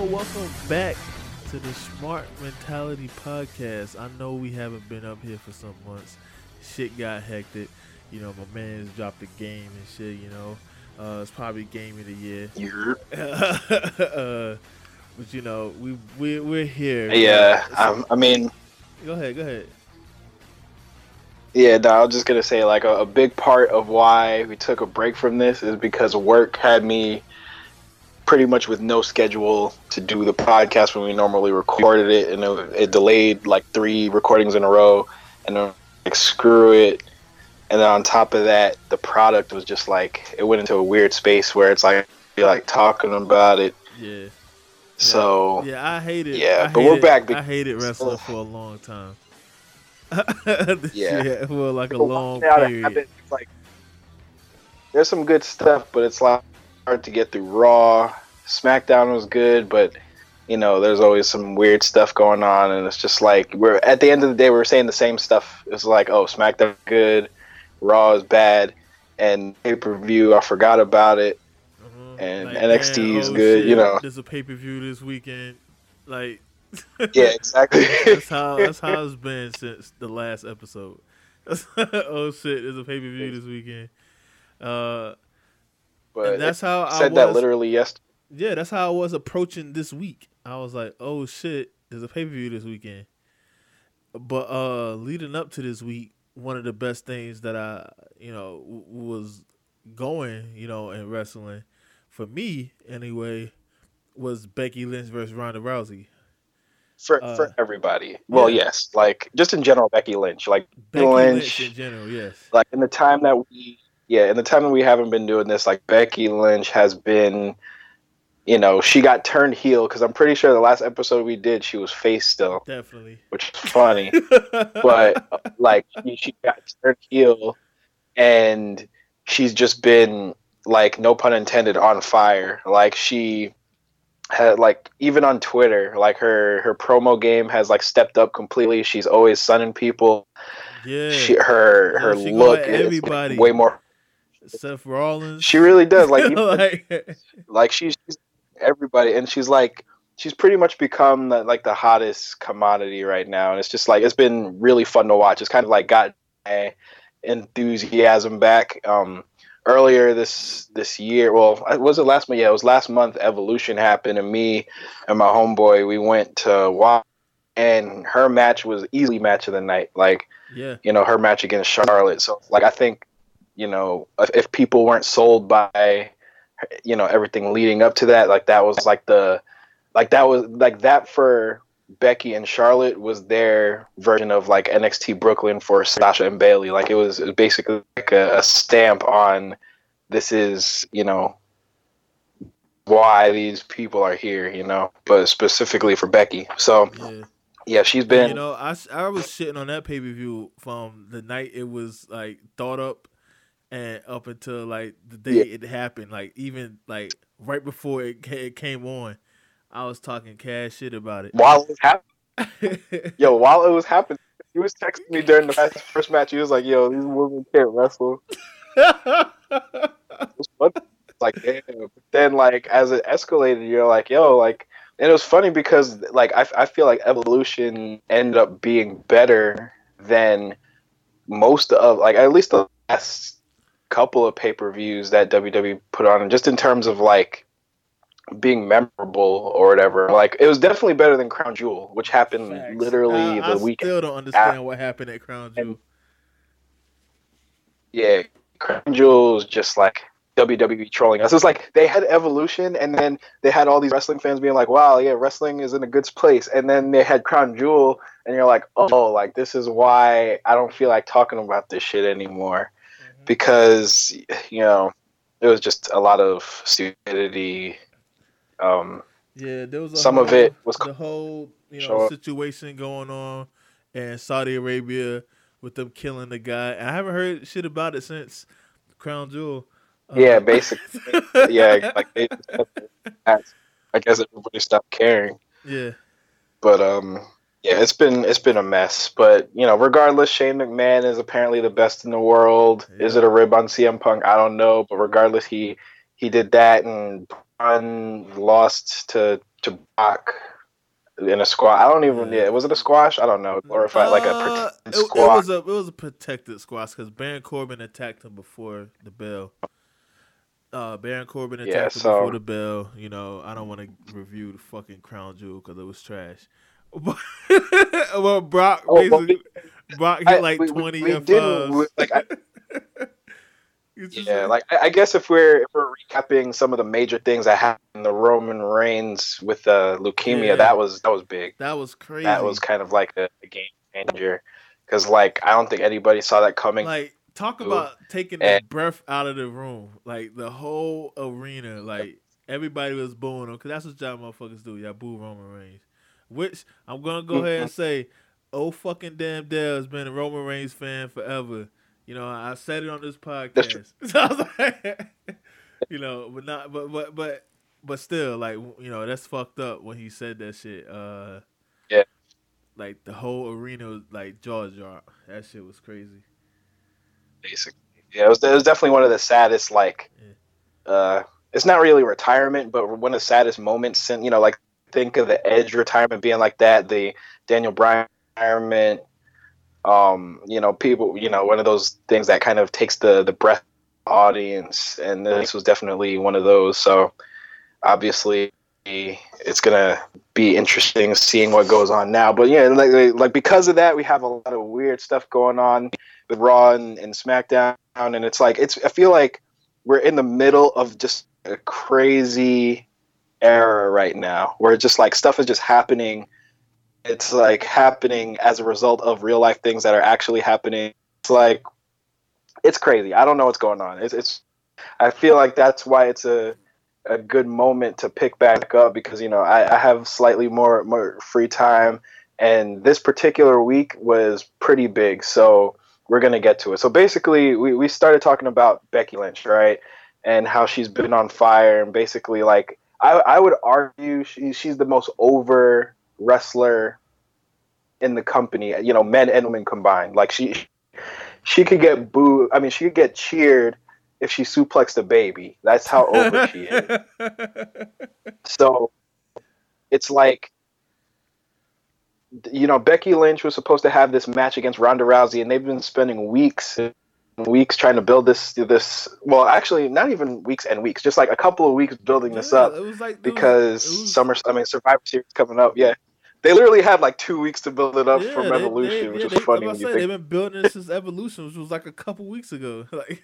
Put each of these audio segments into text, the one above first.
Yo, welcome back to the Smart Mentality Podcast. I know we haven't been up here for some months. Shit got hectic. You know, my man's dropped a game and shit, you know. Uh, it's probably game of the year. uh, but, you know, we, we, we're here. Yeah, um, I mean. Go ahead, go ahead. Yeah, no, I was just gonna say like a, a, big part of why we took a break from this is because work had me pretty much with no schedule to do the podcast when we normally recorded it, and it, it delayed like three recordings in a row, and then like screw it. And then on top of that, the product was just like it went into a weird space where it's like you're like talking about it. Yeah. So yeah, I hate it. Yeah, I but we're back. I hated wrestling for a long time. yeah. yeah, for like a long period. It's like there's some good stuff, but it's like hard to get through Raw. SmackDown was good, but you know, there's always some weird stuff going on, and it's just like we're at the end of the day, we're saying the same stuff. It's like, oh, SmackDown good, Raw is bad, and pay per view, I forgot about it, mm-hmm. and like, NXT is oh, good. Shit, you know, there's a pay per view this weekend, like. yeah, exactly. that's how that's how it's been since the last episode. oh shit, there's a pay per view this weekend. Uh, but that's how I said was, that literally yesterday. Yeah, that's how I was approaching this week. I was like, oh shit, there's a pay per view this weekend. But uh, leading up to this week, one of the best things that I, you know, w- was going, you know, in wrestling for me anyway, was Becky Lynch versus Ronda Rousey for uh, for everybody. Well, yeah. yes, like just in general, Becky Lynch, like Becky Lynch, Lynch in general, yes. Like in the time that we, yeah, in the time that we haven't been doing this, like Becky Lynch has been, you know, she got turned heel because I'm pretty sure the last episode we did, she was face still, definitely, which is funny, but like she, she got turned heel, and she's just been like no pun intended on fire. Like she had like even on Twitter, like her her promo game has like stepped up completely. She's always sunning people. Yeah, she, her her she look is everybody. way more. Seth Rollins. She really does like like, like she's, she's, everybody, and she's like she's pretty much become the, like the hottest commodity right now, and it's just like it's been really fun to watch. It's kind of like got my enthusiasm back. Um, earlier this this year. Well, was it last month? Yeah, it was last month. Evolution happened, and me and my homeboy we went to watch, and her match was easily match of the night. Like, yeah, you know, her match against Charlotte. So, like, I think, you know, if, if people weren't sold by, you know, everything leading up to that, like that was like the, like that was like that for Becky and Charlotte was their version of like NXT Brooklyn for Sasha and Bayley. Like it was, it was basically like a, a, stamp on this is you know why these people are here. You know, but specifically for Becky. So yeah, yeah she's been. You know, I I was shitting on that pay per view from the night it was like thought up and up until like the day yeah. it happened. Like even like right before it, it came on I was talking cash shit about it while it was happening. yo, while it was happening, he was texting me during the first match. He was like, "Yo, these women can't wrestle." like, damn. But then, like, as it escalated, you're like, "Yo, like." And it was funny because, like, I, I feel like Evolution ended up being better than most of, like, at least the last couple of pay per views that WWE put on, and just in terms of like being memorable or whatever. Like it was definitely better than Crown Jewel, which happened Facts. literally uh, the week. I still don't understand after. what happened at Crown Jewel. And, yeah, Crown Jewel was just like WWE trolling us. It's like they had Evolution, and then they had all these wrestling fans being like, "Wow, yeah, wrestling is in a good place." And then they had Crown Jewel, and you're like, "Oh, like this is why I don't feel like talking about this shit anymore,". Because you know it was just a lot of stupidity um, yeah, there was some whole, of it was the whole you know situation going on in Saudi Arabia with them killing the guy. I haven't heard shit about it since Crown Jewel. Yeah, uh, basically. yeah, like they, I guess everybody stopped caring. Yeah. But um, yeah, it's been it's been a mess. But you know, regardless, Shane McMahon is apparently the best in the world. Yeah. Is it a rib on CM Punk? I don't know. But regardless, he he did that and lost to to Brock in a squash. I don't even. Yeah, was it a squash? I don't know. Or if I like a Uh, protected it, it was a it was a protected squash because Baron Corbin attacked him before the bell. Uh, Baron Corbin attacked Yeah, him before the bell. You know, I don't want to review the fucking crown jewel because it was trash. Well, Brock Oh, well, basically Brock hit like we- we- twenty we F didn't- we- like, I- Yeah, like I I guess if we're if we're recapping some of the major things that happened, in the Roman Reigns with uh, leukemia, Yeah. that was that was big. that was crazy. That was kind of like a, a game changer because like I don't think anybody saw that coming. like talk about taking the breath out of the room. Like the whole arena, like everybody was booing him because that's what y'all motherfuckers do. Y'all boo Roman Reigns. Which I'm gonna go ahead and say, oh fucking damn Dale has been a Roman Reigns fan forever. You know, I said it on this podcast. So I was like, you know, but not, but but but but still, like you know, that's fucked up when he said that shit. Uh, Yeah. Like the whole arena was like jaw drop. That shit was crazy. basically. Yeah, it was, it was definitely one of the saddest. Like, uh, it's not really retirement, but one of the saddest moments. And you know, like think of the Edge retirement being like that, the Daniel Bryan retirement. Um, you know, people, you know, one of those things that kind of takes the the breath audience, and this was definitely one of those. So, obviously, it's gonna be interesting seeing what goes on now. But yeah, like like because of that, we have a lot of weird stuff going on with Raw and, and SmackDown, and it's like it's. I feel like we're in the middle of just a crazy era right now, where just like stuff is just happening. It's like happening as a result of real life things that are actually happening. It's like it's crazy. I don't know what's going on. It's. it's I feel like that's why it's a a good moment to pick back up because you know I, I have slightly more more free time, and this particular week was pretty big. So we're gonna get to it. So basically, we, we started talking about Becky Lynch, right, and how she's been on fire, and basically, like I, I would argue she, she's the most over wrestler in the company, you know, men and women combined. Like she she could get booed. I mean, she could get cheered if she suplexed a baby. That's how over she is. So it's like you know, Becky Lynch was supposed to have this match against Ronda Rousey, and they've been spending weeks weeks trying to build this this. Well, actually, not even weeks and weeks, just like a couple of weeks building this Yeah, up it was like it was- because it was- Summer, I mean, Survivor Series coming up. Yeah, they literally had like two weeks to build it up Yeah, from they- Evolution, they- which yeah, is they- funny when you said, think. They've been building this since Evolution, which was like a couple weeks ago. Like,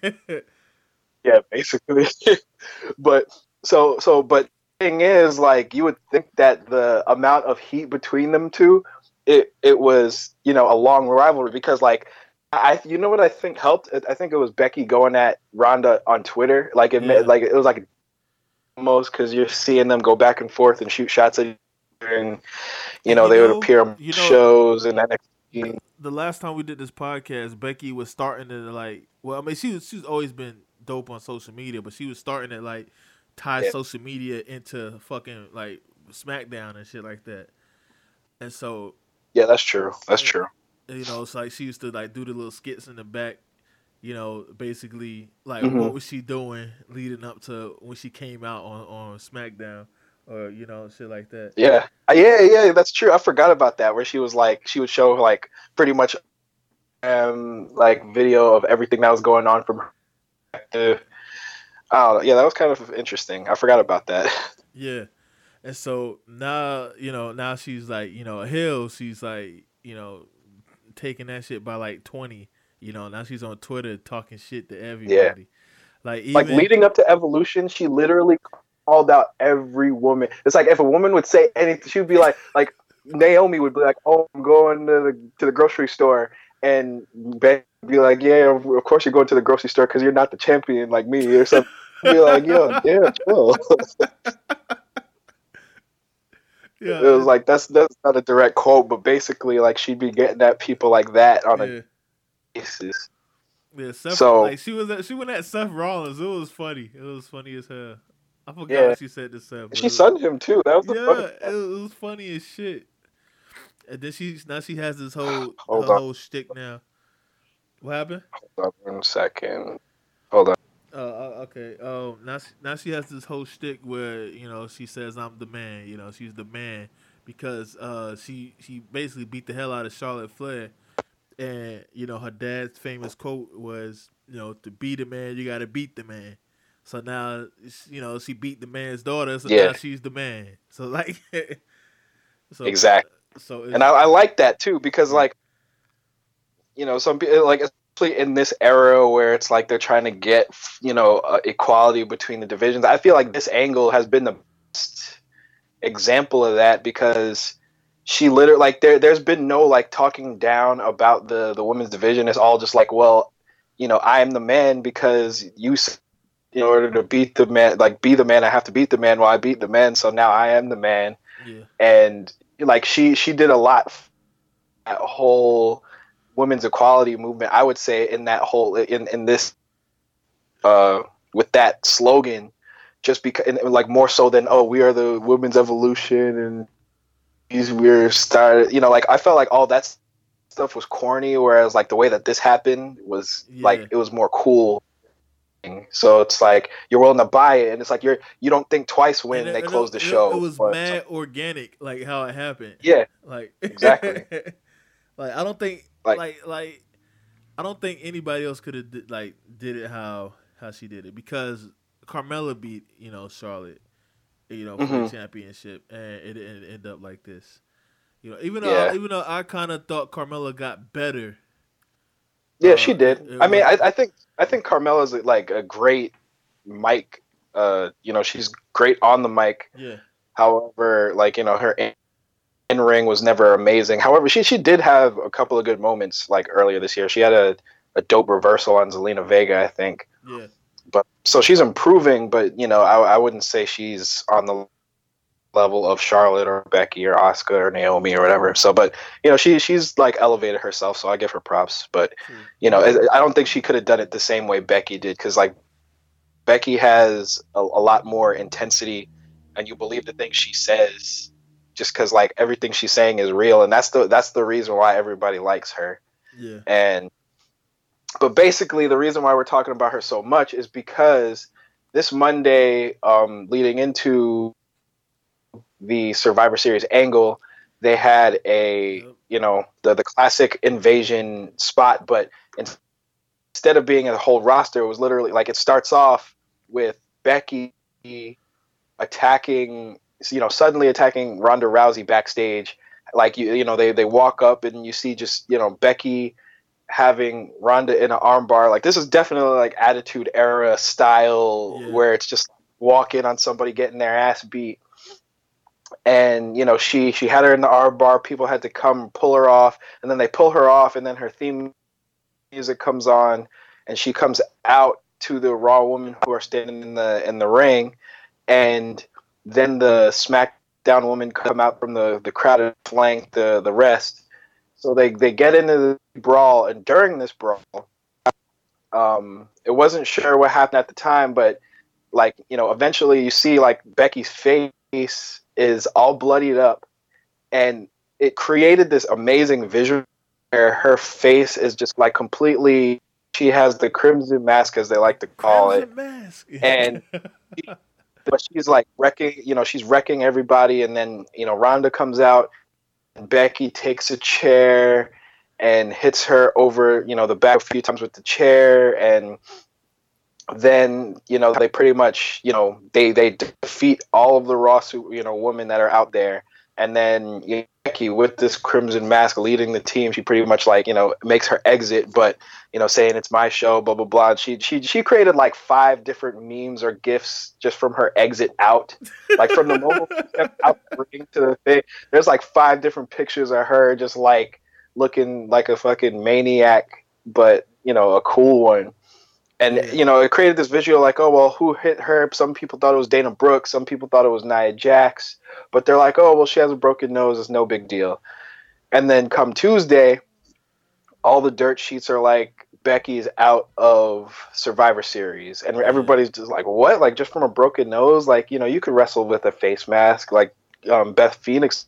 Yeah, basically. but so so but thing is like you would think that the amount of heat between them two it it was, you know, a long rivalry because like I you know what I think helped? I think it was Becky going at Ronda on Twitter. Like it Yeah. like it was like almost cuz you're seeing them go back and forth and shoot shots at each other and you know, You they know- would appear on you know- shows and NXT. the last time we did this podcast, Becky was starting to like. Well, I mean, she was she's always been dope on social media, but she was starting to like tie Yeah. social media into fucking like SmackDown and shit like that. And so Yeah, that's true. That's true. You know, it's like she used to like do the little skits in the back. You know, basically like Mhm. what was she doing leading up to when she came out on on SmackDown or you know shit like that. Yeah, Uh, yeah, yeah. That's true. I forgot about that. Where she was like, she would show like pretty much, um, like video of everything that was going on from her. Oh, yeah, that was kind of interesting. I forgot about that. Yeah. And so now, you know, now she's like, you know, a hill, she's like, you know, taking that shit by like 20. You know, now she's on Twitter talking shit to everybody. Yeah. Like, even, like leading up to Evolution, she literally called out every woman. It's like if a woman would say anything, she would be like, like Naomi would be like, "Oh, I'm going to the to the grocery store," and Ben be like, "Yeah, of course you're going to the grocery store because you're not the champion like me or something." be like, "Yo, damn, chill." yeah, it was like that's that's not a direct quote, but basically, like she'd be getting at people like that on a basis. yeah, Seth, so- like she was at, she went at Seth Rollins. It was funny. It was funny as hell. I forgot Yeah. what she said to Seth. She was- sunned him too. That was the yeah, it was, it was funny as shit. And then she now she has this whole Hold her on. whole shtick now. What happened? Hold on one second. Uh, okay. Um. Now, she, now she has this whole shtick where you know she says I'm the man. You know she's the man because uh she she basically beat the hell out of Charlotte Flair, and you know her dad's famous quote was you know to be the man you got to beat the man. So now you know she beat the man's daughter, so Yeah. now she's the man. So like, so Exactly. So and I, I like that too because like you know some people like in this era where it's like they're trying to get you know uh, equality between the divisions i feel like this angle has been the best example of that because she literally like there there's been no like talking down about the the women's division. It's all just like well you know i am the man because you in order to beat the man like be the man i have to beat the man. Well i beat the man so now i am the man. Yeah, and like she she did a lot that whole women's equality movement i would say in that whole in in this uh with that slogan just because like more so than oh we are the women's evolution and these we're started you know like i felt like all that stuff was corny whereas like the way that this happened was Yeah. like it was more cool so it's like you're willing to buy it and it's like you're you don't think twice when it- they close the it- show It was mad organic, like how it happened. yeah Like Exactly. like I don't think like Like- like, I don't think anybody else could have did, like did it how how she did it because Carmella beat you know Charlotte, you know for the Mhm. championship, and it didn't end up like this. You know, even though Yeah. even though I kind of thought Carmella got better. Yeah, Uh, she did. it I mean, I, was- I think I think Carmella's like a great mic. Uh, you know, she's great on the mic. Yeah, However, like you know, her in ring was never amazing. However, she she did have a couple of good moments. Like earlier this year, she had a, a dope reversal on Zelina Vega, I think. yeah, But so she's improving, but you know, I, I wouldn't say she's on the level of Charlotte or Becky or Asuka or Naomi or whatever. So, but you know, she she's like elevated herself, so I give her props. But true. you know, I I don't think she could have done it the same way Becky did because like Becky has a, a lot more intensity, and you believe the things she says, just because like everything she's saying is real, and that's the that's the reason why everybody likes her. yeah, And but basically, the reason why we're talking about her so much is because this Monday, um, leading into the Survivor Series angle, they had a you know the the classic invasion spot, but in, instead of being a whole roster, it was literally like it starts off with Becky attacking, you know, suddenly attacking Ronda Rousey backstage. Like you, you know, they they walk up and you see just you know Becky having Ronda in an armbar. Like this is definitely like Attitude Era style, Yeah. where it's just walk in on somebody getting their ass beat. And you know she she had her in the armbar. People had to come pull her off, and then they pull her off, and then her theme music comes on, and she comes out to the Raw women who are standing in the in the ring, and then the SmackDown women come out from the the crowd and flank the the rest. So they they get into the brawl, and during this brawl, um, it wasn't sure what happened at the time, but like you know, eventually you see like Becky's face is all bloodied up, and it created this amazing visual where her face is just like completely. She has the crimson mask, as they like to call it, Mask. And- but she's like wrecking. You know, she's wrecking everybody, and then you know, Ronda comes out, and Becky takes a chair and hits her over, you know, the back a few times with the chair, and then you know they pretty much, you know, they they defeat all of the Raw, you know, women that are out there, and then Becky with this crimson mask leading the team, she pretty much like you know makes her exit, but you know saying it's my show, blah blah blah. And she she she created like five different memes or gifs just from her exit out, like from the moment out to the thing. There's like five different pictures of her just like looking like a fucking maniac, but you know a cool one. And you know, it created this visual like, oh well, who hit her? Some people thought it was Dana Brooke. Some people thought it was Nia Jax. But they're like, oh well, she has a broken nose. It's no big deal. And then come Tuesday, all the dirt sheets are like Becky's out of Survivor Series, and everybody's just like, what? Like just from a broken nose? Like you know, you could wrestle with a face mask, like um, Beth Phoenix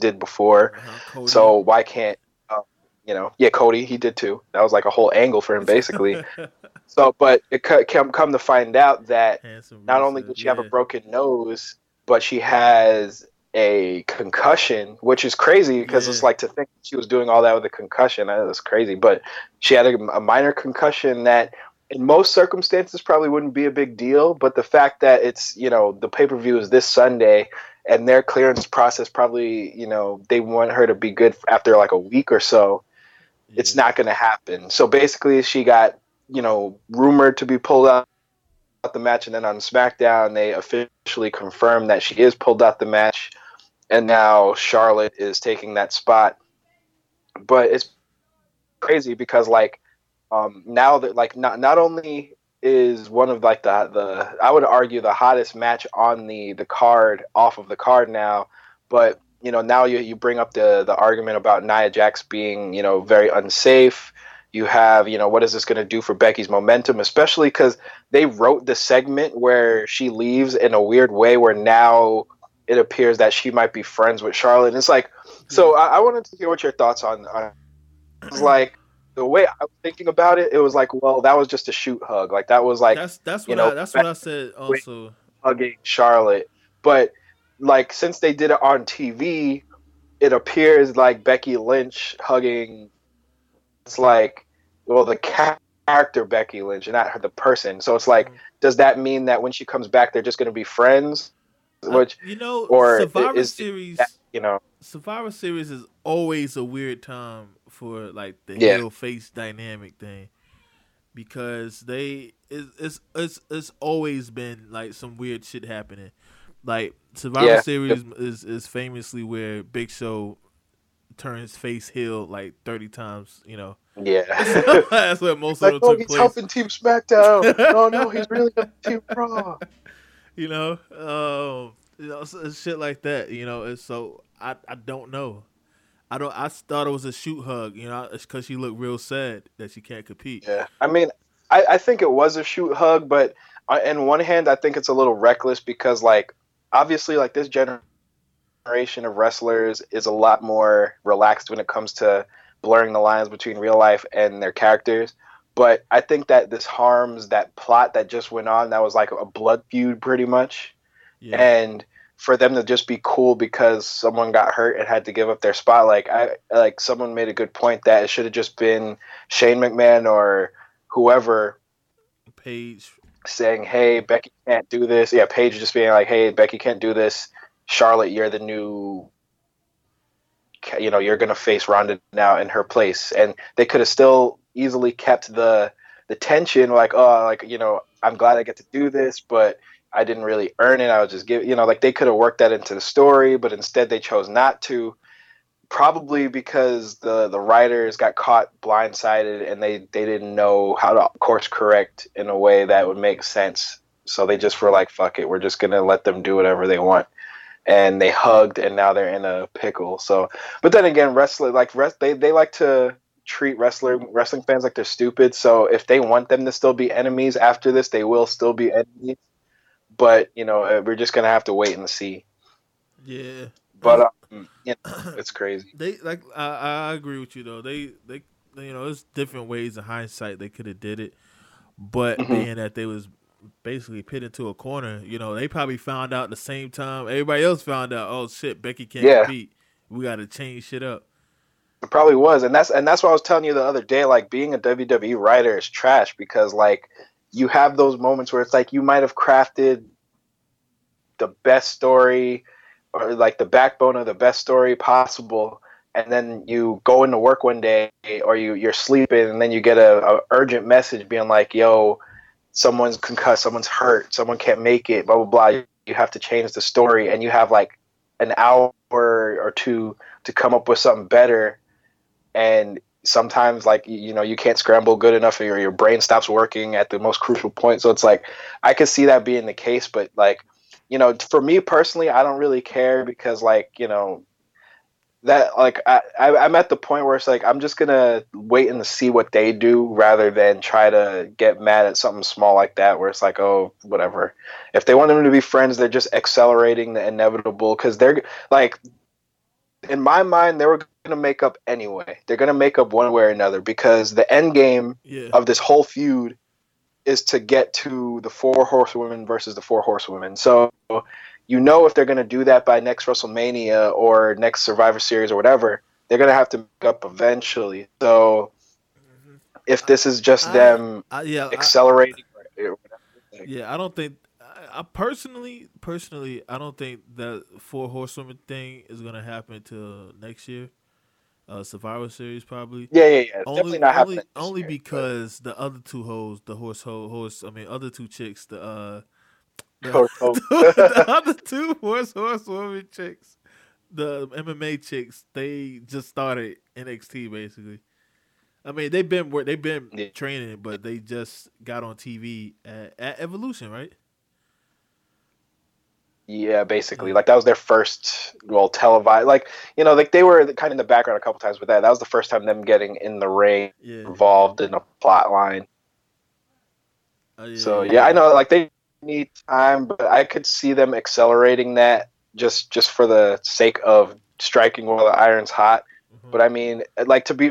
did before. Uh-huh, So why can't um, you know? Yeah, Cody, he did too. That was like a whole angle for him, basically. So, but it co- come come to find out that Handsome not only did she have a broken nose, but she has a concussion, which is crazy because Yeah. it's like to think she was doing all that with a concussion. That was crazy. But she had a, a minor concussion that, in most circumstances, probably wouldn't be a big deal. But the fact that it's you know the pay per view is this Sunday, and their clearance process probably you know they want her to be good after like a week or so it's not going to happen. So basically, she got you know rumored to be pulled out the match, and then on SmackDown they officially confirmed that she is pulled out the match, and now Charlotte is taking that spot. But it's crazy because like um, now that like not not only is one of like the the I would argue the hottest match on the the card off of the card now, but you know now you you bring up the the argument about Nia Jax being you know very unsafe. You have you know what is this going to do for Becky's momentum, especially because they wrote the segment where she leaves in a weird way, where now it appears that she might be friends with Charlotte. And it's like, so I, I wanted to hear what your thoughts on. on it was like the way I was thinking about it. It was like, well, that was just a shoot hug. Like that was like that's that's what know, I, that's what I said also. hugging Charlotte. But like since they did it on TV, it appears like Becky Lynch hugging. It's like, well, the character Becky Lynch, and not her, the person. So it's like, Mhm. does that mean that when she comes back, they're just going to be friends? Which you know, or Survivor is- Series. you know, Survivor Series is always a weird time for like the Yeah. heel face dynamic thing because they it's, it's it's it's always been like some weird shit happening. Like Survivor Yeah. Series is is famously where Big Show turns face heel like thirty times. You know, yeah. that's where most like, of oh, them took he's place. helping Team SmackDown. oh no, he's really Team Raw. you know, um, you know, shit like that. You know, and so I I don't know. I don't. I thought it was a shoot hug. You know, it's because she looked real sad that she can't compete. Yeah, I mean, I, I think it was a shoot hug, but on in one hand, I think it's a little reckless because, like, obviously, like this generation of wrestlers is a lot more relaxed when it comes to blurring the lines between real life and their characters. But I think that this harms that plot that just went on. That was like a blood feud, pretty much, Yeah, and for them to just be cool because someone got hurt and had to give up their spot. Like I like someone made a good point that it should have just been Shane McMahon or whoever Paige. saying, "Hey, Becky can't do this." Yeah, Paige just being like, "Hey, Becky can't do this." Charlotte, you're the new. You know, you're gonna face Ronda now in her place, and they could have still easily kept the the tension. Like, oh, like you know, I'm glad I get to do this, but I didn't really earn it. I was just give, you know, like they could have worked that into the story, but instead they chose not to. Probably because the the writers got caught blindsided and they they didn't know how to course correct in a way that would make sense. So they just were like, "Fuck it, we're just gonna let them do whatever they want." And they hugged, and now they're in a pickle. So, but then again, wrestler like rest, they they like to treat wrestler wrestling fans like they're stupid. So if they want them to still be enemies after this, they will still be enemies. But you know, uh, we're just gonna have to wait and see. Yeah, But um, you know, it's crazy. they like I, I agree with you though. They they you know, there's different ways in hindsight they could have did it, but Mhm. being that they was basically pit into a corner, you know, they probably found out the same time everybody else found out. Oh shit, Becky can't Yeah. compete. We got to change shit up. It probably was, and that's and that's what I was telling you the other day. Like being a WWE writer is trash because like you have those moments where it's like you might have crafted the best story or like the backbone of the best story possible, and then you go into work one day or you you're sleeping and then you get a, a urgent message being like, "Yo, someone's concussed, someone's hurt, someone can't make it." Blah blah blah. You have to change the story, and you have like an hour or two to come up with something better and sometimes like you know you can't scramble good enough or your brain stops working at the most crucial point so it's like i could see that being the case but like you know for me personally i don't really care because like you know that like I, I i'm at the point where it's like i'm just gonna wait and see what they do rather than try to get mad at something small like that where it's like oh whatever. If they want them to be friends they're just accelerating the inevitable because they're like in my mind they were going to make up anyway. They're going to make up one way or another because the end game Yeah, of this whole feud is to get to the four horsewomen versus the four horsewomen. So you know if they're going to do that by next WrestleMania or next Survivor Series or whatever, they're going to have to make up eventually. So if this is just I- them I, yeah, I- accelerating, or whatever, Yeah, I don't think. I, I personally, personally, I don't think that four horsewomen thing is gonna happen till next year. Uh, Survivor Series probably. yeah, yeah, yeah, Only, definitely not only, happening. this only year, but- because the other two hoes, the horse ho horse. I mean, other two chicks, the uh, the, oh, oh. Horse ho. the other two horse horse woman chicks, the MMA chicks, they just started NXT basically. I mean, they've been they've been Yeah. training, but they just got on TV at, at Evolution, right? Yeah, basically, like that was their first well televised. Like you know, like they were kind of in the background a couple times with that. That was the first time them getting in the ring, Yeah. involved in a plot line. Oh, yeah, So yeah, I know like they need time, but I could see them accelerating that just just for the sake of striking while the iron's hot. Mhm. But I mean, like to be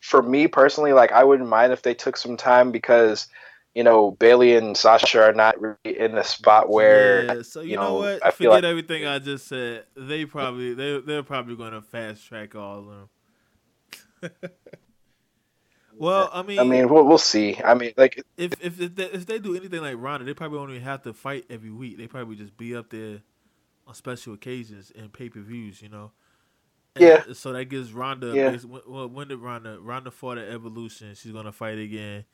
for me personally, like I wouldn't mind if they took some time because you know Bayley and Sasha are not really in the spot where yeah, so you, you know, know, what? I Forget like- everything I just said. They probably they they're probably going to fast track all of them. well, I mean, I mean, we'll, we'll see. I mean, like if if if they, if they do anything like Ronda, they probably won't even have to fight every week. They probably just be up there on special occasions and pay per views. You know. And Yeah. So that gives Ronda. Yeah. when- Well, when did Ronda Ronda fought at Evolution? She's gonna fight again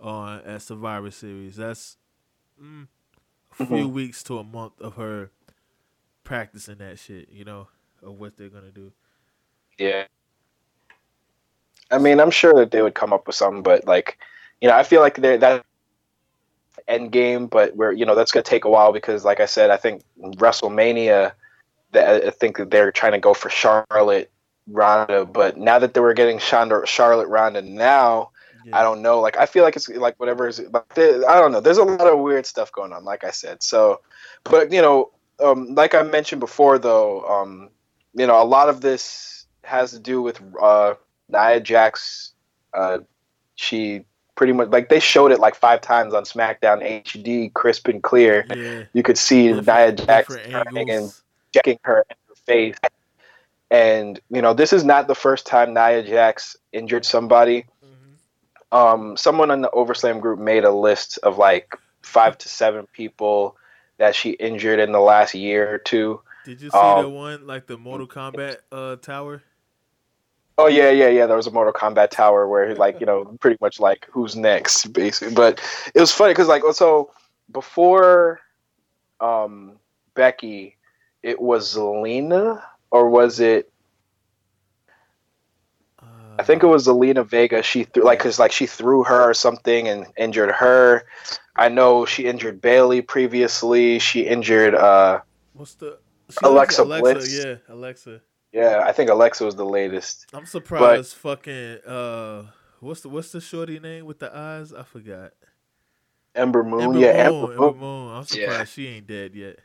on at Survivor Series. That's mm, a few Mhm. weeks to a month of her practicing that shit. You know, of what they're gonna do. Yeah. I mean, I'm sure that they would come up with something, but like, you know, I feel like they're that end game, but we're you know that's gonna take a while because, like I said, I think WrestleMania, that I think that they're trying to go for Charlotte Ronda, but now that they were getting Shonda, Charlotte Ronda now, Yeah. I don't know. Like I feel like it's like whatever is. Like, there- I don't know. There's a lot of weird stuff going on. Like I said. So, but you know, um, like I mentioned before, though, um, you know, a lot of this has to do with uh, Nia Jax. Uh, she pretty much like they showed it like five times on SmackDown HD, crisp and clear. Yeah. You could see Nia Different- Jax turning and checking her in her face. And you know, this is not the first time Nia Jax injured somebody Mhm. um, someone in the Overslam group made a list of like five to seven people that she injured in the last year or two. Did you see Um, the one like the Mortal Kombat uh, tower? Oh yeah, yeah, yeah. There was a Mortal Kombat tower where like you know pretty much like who's next basically. But it was funny because like so before um, Becky, it was Zelina or was it? I think it was Zelina Vega. She threw like because like she threw her or something and injured her. I know she injured Bayley previously. She injured uh What's the Alexa Alexa? Bliss. Yeah, Alexa. Yeah, I think Alexa was the latest. I'm surprised. fucking uh, what's the what's the shorty name with the eyes? I forgot. Ember Moon, Ember yeah, Moon. Ember Ember Moon. Moon. I'm Yeah. surprised she ain't dead yet.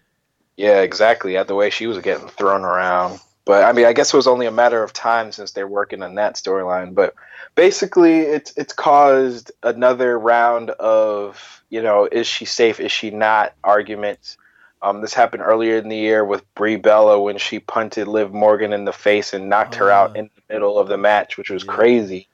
Yeah, exactly. At the way she was getting thrown around. But I mean, I guess it was only a matter of time since they're working on that storyline. But basically, it's it's caused another round of you know, is she safe? Is she not? Arguments. Um, this happened earlier in the year with Brie Bella when she punted Liv Morgan in the face and knocked her out Ah. in the middle of the match, which was Yeah. crazy.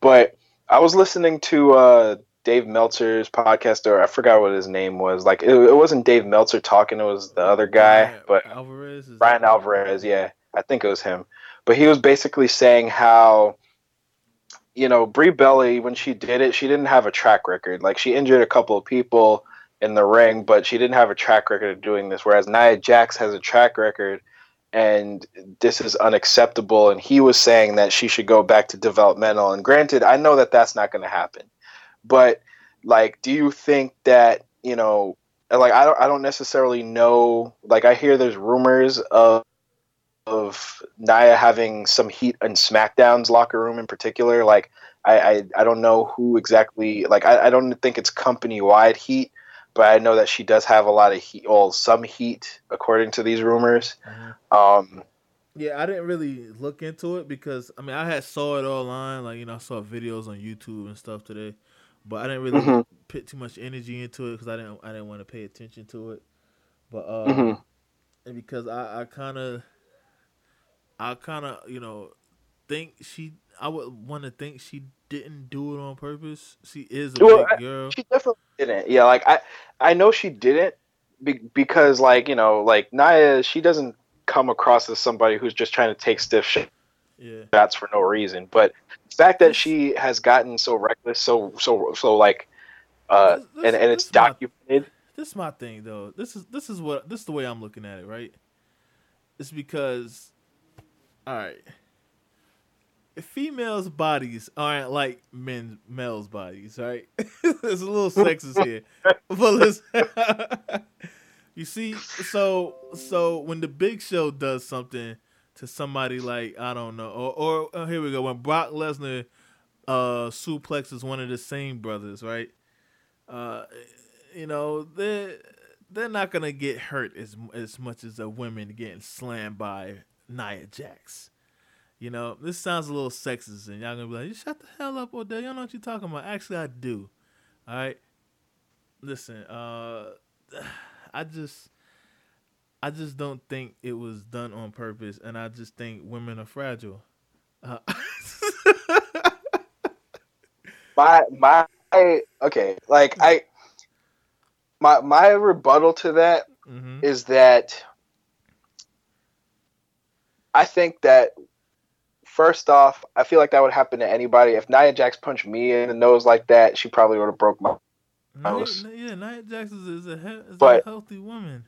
But I was listening to uh, Dave Meltzer's podcast, or I forgot what his name was. Like it, it wasn't Dave Meltzer talking; it was the other guy. Bryan but Alvarez. Bryan Alvarez, yeah, I think it was him. But he was basically saying how, you know, Brie Bella when she did it, she didn't have a track record. Like she injured a couple of people in the ring, but she didn't have a track record of doing this. Whereas Nia Jax has a track record, and this is unacceptable. And he was saying that she should go back to developmental. And granted, I know that that's not going to happen, but like, do you think that you know? Like I don't, I don't necessarily know. Like I hear there's rumors of of Nia having some heat in SmackDown's locker room in particular. Like I, I, I don't know who exactly. Like I, I don't think it's company wide heat, but I know that she does have a lot of heat, well, some heat according to these rumors. Mhm. Um, Yeah, I didn't really look into it because I mean I had saw it online, like you know I saw videos on YouTube and stuff today, but I didn't really Mhm. put too much energy into it because I didn't I didn't want to pay attention to it. But uh, Mhm. and because I I kind of I kind of you know think she I would want to think she didn't do it on purpose. She is a Well, big girl. She definitely didn't. Yeah, like I, I know she didn't be, because like you know like Nia, she doesn't come across as somebody who's just trying to take stiff sh- Yeah. That's for no reason. But the fact that she has gotten so reckless, so so so like, uh, This- this- and and it's this my- documented. this is my thing though. This is this is what this is the way I'm looking at it, right? It's because all right. Females' bodies aren't like men males' bodies, right? There's a little sexist here. But listen, you see, so so when the big show does something to somebody like I don't know, or or oh, here we go, when Brock Lesnar uh suplexes one of the same brothers, right? Uh you know, they're they're not gonna get hurt as as much as the women getting slammed by Nia Jax. You know, this sounds a little sexist, and y'all gonna be like, "You shut the hell up, Odell. You don't know what you're talking about." Actually, I do. All right, listen. Uh, I just, I just don't think it was done on purpose, and I just think women are fragile. Uh, My my okay, like I, my my rebuttal to that hmm is that I think that first off, I feel like that would happen to anybody. If Nia Jax punched me in the nose like that, she probably would have broke my. nose. Nia, yeah, Nia Jax is, is a he- is But- a healthy woman.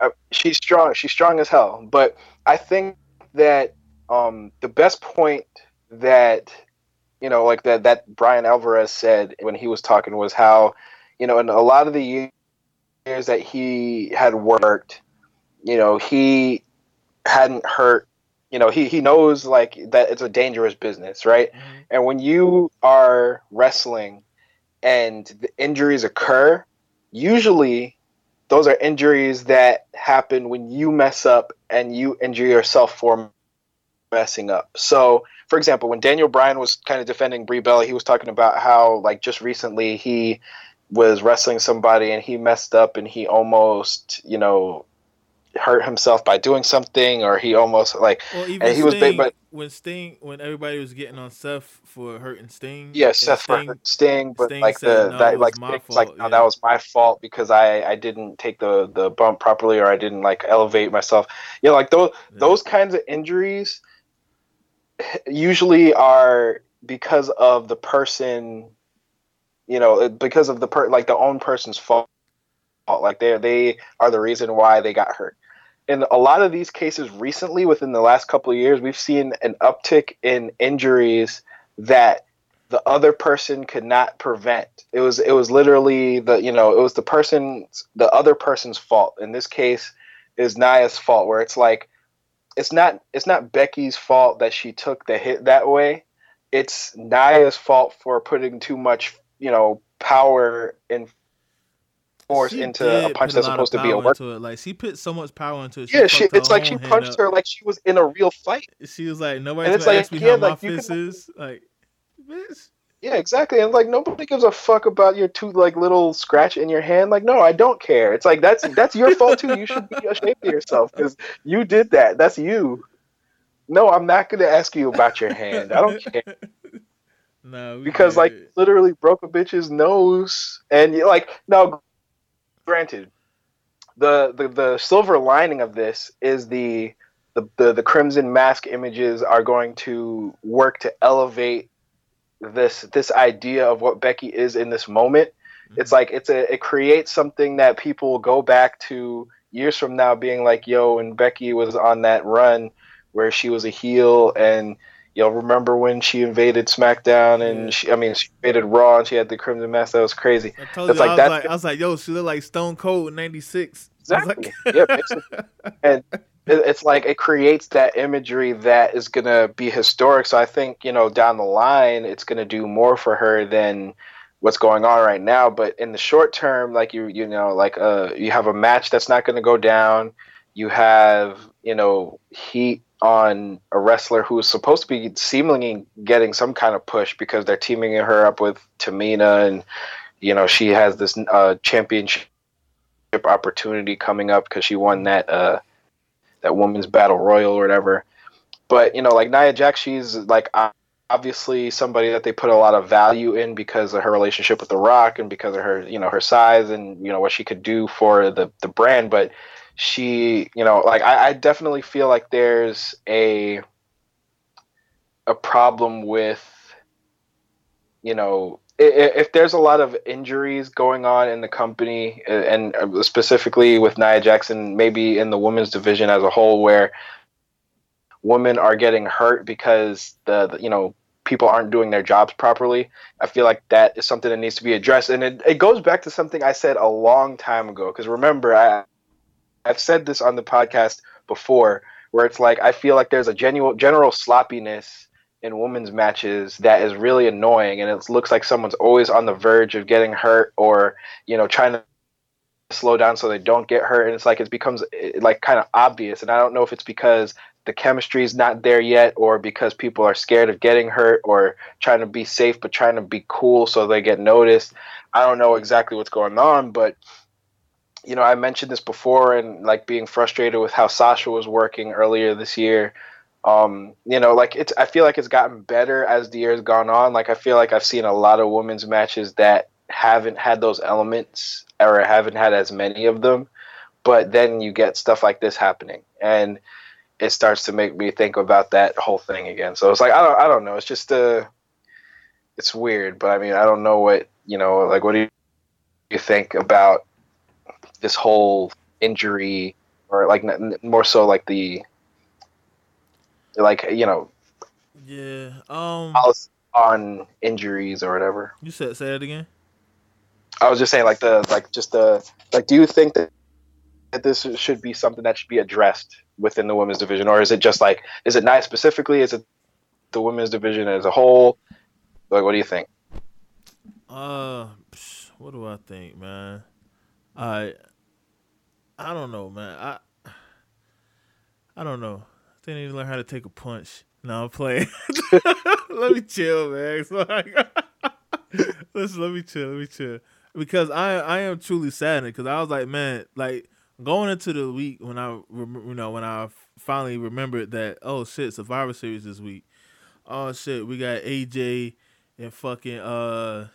Uh, she's strong. She's strong as hell. But I think that um, the best point that you know, like that that Bryan Alvarez said when he was talking was how you know, in a lot of the years that he had worked, you know, he hadn't hurt. You know, he he knows like that it's a dangerous business, right? Mhm. And when you are wrestling and the injuries occur, usually those are injuries that happen when you mess up and you injure yourself for messing up. So, for example, when Daniel Bryan was kind of defending Brie Bella, he was talking about how like just recently he was wrestling somebody and he messed up and he almost, you know, hurt himself by doing something or he almost like Well, even and he was Sting, big, but- when Sting, when everybody was getting on Seth for hurting Sting, Yeah, Seth Sting, for Sting, but Sting like the "No, that was like my fault," like no, yeah. that was my fault because I I didn't take the the bump properly or I didn't like elevate myself. You know, like those Yeah. those kinds of injuries usually are because of the person. You know, because of the per like the own person's fault. Like they they are the reason why they got hurt. In a lot of these cases recently, within the last couple of years, we've seen an uptick in injuries that the other person could not prevent. It was it was literally the you know it was the person's the other person's fault. In this case, is Nia's fault. Where it's like it's not it's not Becky's fault that she took the hit that way. It's Nia's fault for putting too much you know power and force She into a punch that's of supposed to be a work. into it. Like she put so much power into it. Yeah, she, it's like she punched up. her like she was in a real fight. She was like, nobody's it's gonna like, ask me yeah, how my like, you fist can- is. Like, bitch. Yeah, exactly. And like nobody gives a fuck about your two like little scratch in your hand. Like, no, I don't care. It's like that's that's your fault too. You should be ashamed of yourself because you did that. That's you. No, I'm not gonna ask you about your hand. I don't care No, because like literally broke a bitch's nose, and you like now. Granted, the the the silver lining of this is the the the, the crimson mask images are going to work to elevate this this idea of what Becky is in this moment. Mm-hmm. It's like it's a it creates something that people will go back to years from now being like, yo, and Becky was on that run where she was a heel and you'll remember when she invaded SmackDown and Yeah. she I mean she invaded Raw and she had the Crimson Mask, that was crazy. I told it's you, like I was like, I was like, yo, she looked like Stone Cold in '96. Exactly. yeah, basically. And it's like it creates that imagery that is gonna be historic. So I think you know down the line it's gonna do more for her than what's going on right now. But in the short term, like you you know like uh you have a match that's not gonna go down. You have you know heat on a wrestler who is supposed to be seemingly getting some kind of push because they're teaming her up with Tamina and you know she has this uh, championship opportunity coming up because she won that uh, that women's battle royal or whatever. But you know, like Nia Jax, she's like obviously somebody that they put a lot of value in because of her relationship with The Rock and because of her, you know, her size and you know what she could do for the the brand. But she, you know, like I, I definitely feel like there's a a problem with, you know, if there's a lot of injuries going on in the company, uh, and uh, specifically with Nia Jackson, maybe in the women's division as a whole, where women are getting hurt because the, the, you know people aren't doing their jobs properly. I feel like that is something that needs to be addressed, and it, it goes back to something I said a long time ago. Because remember, I I've said this on the podcast before, where it's like I feel like there's a genuine general sloppiness in women's matches that is really annoying, and it looks like someone's always on the verge of getting hurt or you know trying to slow down so they don't get hurt and it's like it becomes eh, like kind of obvious and i don't know if it's because the chemistry is not there yet or because people are scared of getting hurt or trying to be safe but trying to be cool so they get noticed. I don't know exactly what's going on but you know i mentioned this before and like being frustrated with how sasha was working earlier this year um, you know like it's i feel like it's gotten better as the year's gone on like i feel like i've seen a lot of women's matches that haven't had those elements or haven't had as many of them but then you get stuff like this happening and it starts to make me think about that whole thing again. So it's like I don't I don't know. It's just uh it's weird, but I mean I don't know what you know like what do you think about this whole injury or like more so like the like you know yeah um on injuries or whatever. You said say that again. I was just saying like the like just the like do you think that that this should be something that should be addressed within the women's division, or is it just like is it nice specifically? Is it the women's division as a whole? Like, what do you think? Uh, what do I think, man? I I don't know, man. I I don't know. They need to learn how to take a punch. No, I'm playing. let me chill, man. Like, listen, let me chill. Let me chill. Because I I am truly saddened because I was like, man, like going into the week when I you know when I finally remembered that oh shit Survivor Series this week. Oh shit, we got AJ and fucking uh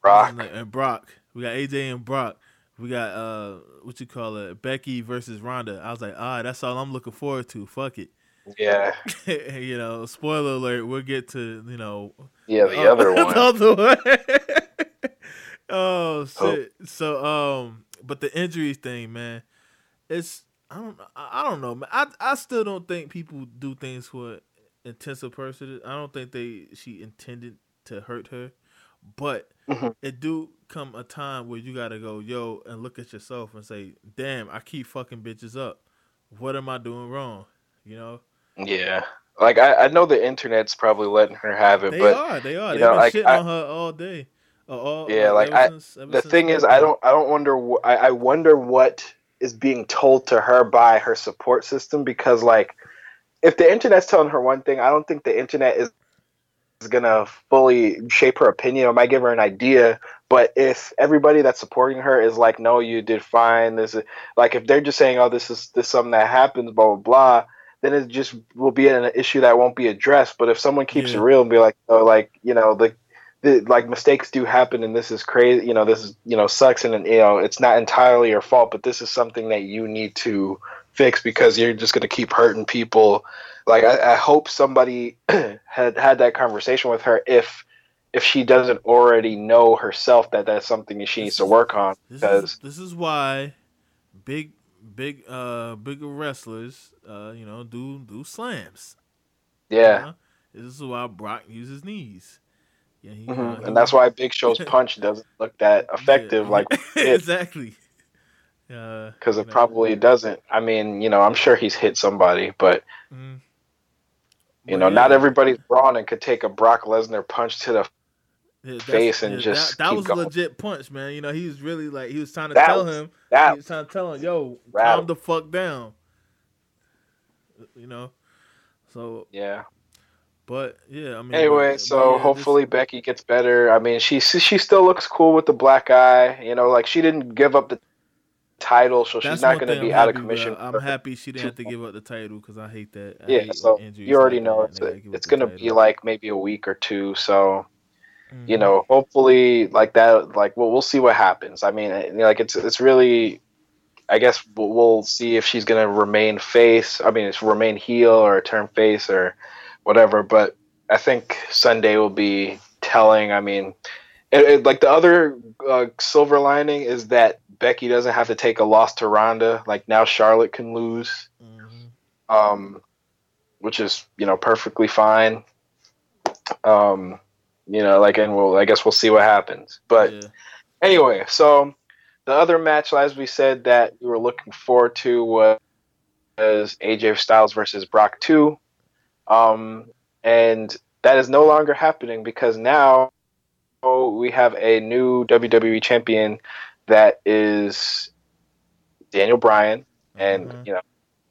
Brock and Brock. We got AJ and Brock. We got uh what you call it Becky versus Ronda. I was like, ah, that's all I'm looking forward to. Fuck it. Yeah. you know, spoiler alert. We'll get to you know. Yeah, the uh, other one. the other one. oh shit. Oh. So um, but the injuries thing, man it's I don't I don't know, man. I I still don't think people do things for intensive person. I don't think they she intended to hurt her, but mm-hmm. it do come a time where you gotta go yo and look at yourself and say, damn, I keep fucking bitches up. What am I doing wrong? You know? Yeah. Like I, I know the internet's probably letting her have it, they but are, they are. They've know, been like, shitting I, on her all day. Uh, all, yeah, uh, like I, since, the thing is, I don't, I don't wonder. Wh- I, I wonder what is being told to her by her support system because like if the internet's telling her one thing, I don't think the internet is gonna fully shape her opinion or might give her an idea. But if everybody that's supporting her is like, no, you did fine. This is like if they're just saying, oh, this is this is something that happens, blah blah blah. Then it just will be an issue that won't be addressed. But if someone keeps yeah. it real and be like, oh, like you know, the the, like mistakes do happen and this is crazy you know this is you know sucks and you know it's not entirely your fault but this is something that you need to fix because you're just going to keep hurting people like I, I hope somebody had had that conversation with her if if she doesn't already know herself that that's something she needs to work on because this is, this is why big big uh bigger wrestlers uh you know do do slams yeah this is why brock uses knees yeah, he, mm-hmm. uh, and that's why Big Show's punch doesn't look that effective. Yeah. Like exactly, because uh, it probably doesn't. I mean, you know, I'm sure he's hit somebody, but mm. You know, yeah. not everybody's Braun and could take a Brock Lesnar punch to the yeah, face and just that, that was going. a legit punch, man. You know, he was really like he was trying to that tell was, him. That he was trying to tell him, "Yo, calm the fuck down." Uh, you know, so yeah. But yeah, I mean. Anyway, but- so but yeah, hopefully this- Becky gets better. I mean, she she still looks cool with the black eye. You know, like she didn't give up the title, so she's not going to be I'm out of commission. I'm happy she didn't have to give up the title because I hate that. I Yeah, hate so you already happen know it's they gotta give up it's going to be like maybe a week or two. So you Mhm. know, hopefully, like that, like well, we'll see what happens. I mean, you like it's it's really. I guess we'll, we'll see if she's gonna remain face. I mean, it's remain heel or turn face or whatever. But I think Sunday will be telling. I mean, it, it, like the other uh, silver lining is that Becky doesn't have to take a loss to Ronda. Like now, Charlotte can lose, Mhm. um, which is you know perfectly fine. Um, you know, like, and we'll I guess we'll see what happens. But Yeah. anyway, so the other match, as we said, that we were looking forward to was AJ Styles versus Brock 2. Um, and that is no longer happening because now we have a new WWE champion that is Daniel Bryan. And, Mhm. you know,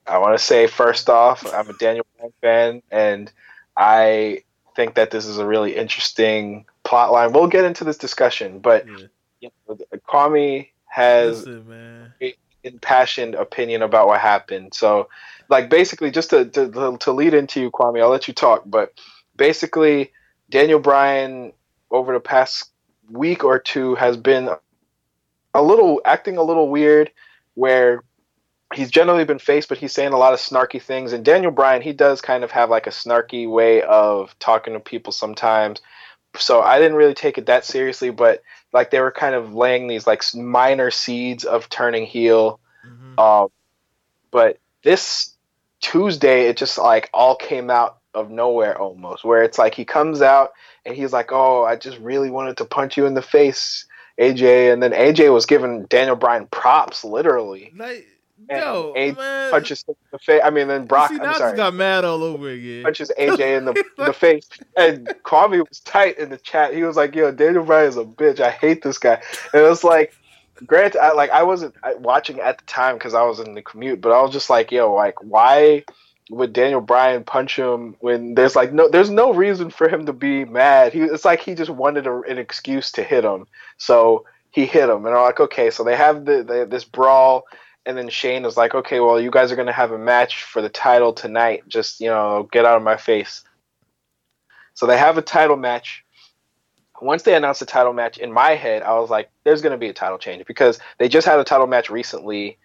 I want to say first off, I'm a Daniel Bryan fan, and I think that this is a really interesting plot line. We'll get into this discussion, but yeah. you know, Kwame has Listen, impassioned opinion about what happened. So, like, basically, just to, to to lead into you, Kwame, I'll let you talk. But basically, Daniel Bryan over the past week or two has been a little acting a little weird, where he's generally been faced, but he's saying a lot of snarky things. And Daniel Bryan, he does kind of have like a snarky way of talking to people sometimes. So I didn't really take it that seriously, but like they were kind of laying these like minor seeds of turning heel. Mhm. Um, but this Tuesday, it just like all came out of nowhere almost, where it's like he comes out and he's like, "Oh, I just really wanted to punch you in the face, AJ," and then AJ was giving Daniel Bryan props, literally. Like, And yo, A- man. Punches him in the face. I mean, then Brock. See, I'm sorry. got mad all over again. punches AJ in the in the face, and Kwame was tight in the chat. He was like, "Yo, Daniel Bryan is a bitch. I hate this guy." And it was like, granted, I like I wasn't watching at the time because I was in the commute, but I was just like, "Yo, like, why would Daniel Bryan punch him when there's like no, there's no reason for him to be mad. He it's like he just wanted a, an excuse to hit him, so he hit him, and I'm like, okay, so they have the, this brawl." And then Shane is like, okay, well, you guys are going to have a match for the title tonight. Just, you know, get out of my face. So they have a title match. Once they announced the title match, in my head, I was like, there's going to be a title change because they just had a title match recently.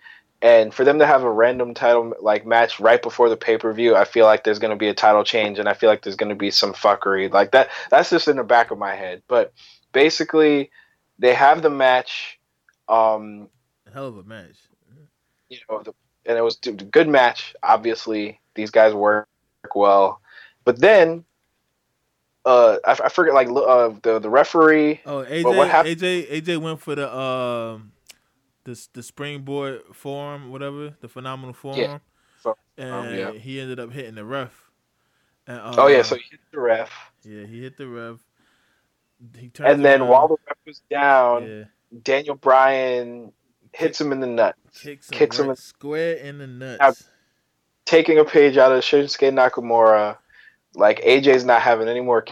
And for them to have a random title like match right before the pay per view, I feel like there's going to be a title change, and I feel like there's going to be some fuckery like that. That's just in the back of my head. But basically, they have the match. Um, Hell of a match. you know, the, and it was a good match. Obviously, these guys work well, but then uh, I, I forget like uh, the the referee. Oh, AJ, what AJ, AJ went for the um, the the springboard forearm, whatever, the phenomenal forearm, So- and um, yeah. he ended up hitting the ref. And, uh, Oh yeah, so he hit the ref, yeah, he hit the ref. He turned and then around, while the ref was down, yeah, Daniel Bryan hits him in the nut, kicks him, kicks him in- square in the nuts. Now, taking a page out of Shinsuke Nakamura. Like AJ's not having any more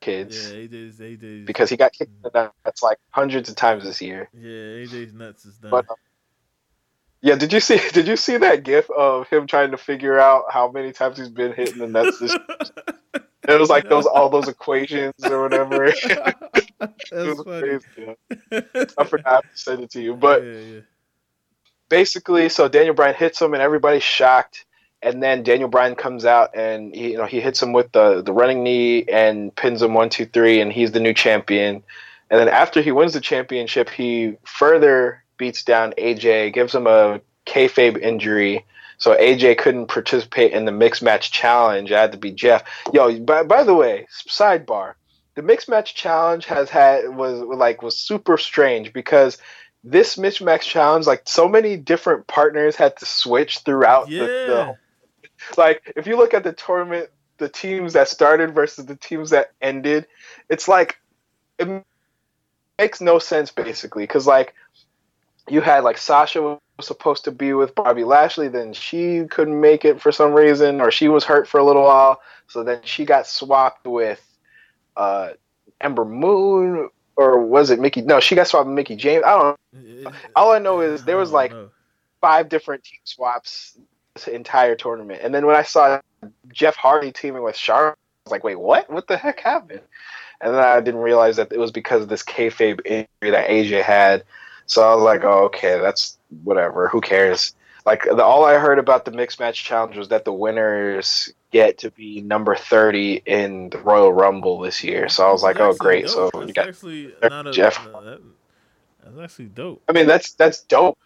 kids yeah, AJ's AJ's because he got kicked in the nuts like hundreds of times this year. yeah, AJ's nuts is done. But um, yeah, did you see? Did you see that GIF of him trying to figure out how many times he's been hitting in the nuts? This, it was like those all those equations or whatever. That's was funny. crazy. yeah. I forgot to send it to you, but yeah, yeah. basically, so Daniel Bryan hits him, and everybody's shocked. And then Daniel Bryan comes out, and he, you know he hits him with the the running knee and pins him one two three, and he's the new champion. And then after he wins the championship, he further beats down AJ, gives him a kayfabe injury, so AJ couldn't participate in the mixed match challenge. It had to be Jeff. Yo, by, by the way, sidebar: the mixed match challenge has had was like was super strange because this mixed match challenge, like so many different partners had to switch throughout yeah. the, the like if you look at the tournament the teams that started versus the teams that ended it's like it makes no sense basically because like you had like Sasha was supposed to be with Bobby Lashley, then she couldn't make it for some reason, or she was hurt for a little while, so then she got swapped with uh, Ember Moon, or was it Mickie? No, she got swapped with Mickie James. I don't. know. All I know is there was like five different team swaps entire tournament, and then when I saw Jeff Hardy teaming with Charlotte, I was like, wait, what? What the heck happened? And then I didn't realize that it was because of this kayfabe injury that AJ had. So I was like, oh, okay, that's whatever. Who cares? Like the, all I heard about the mixed match challenge was that the winners get to be number thirty in the Royal Rumble this year. So I was like, oh, great. dope. So you got. actually not a, Jeff. uh, that- that's actually dope. I mean, that's that's dope,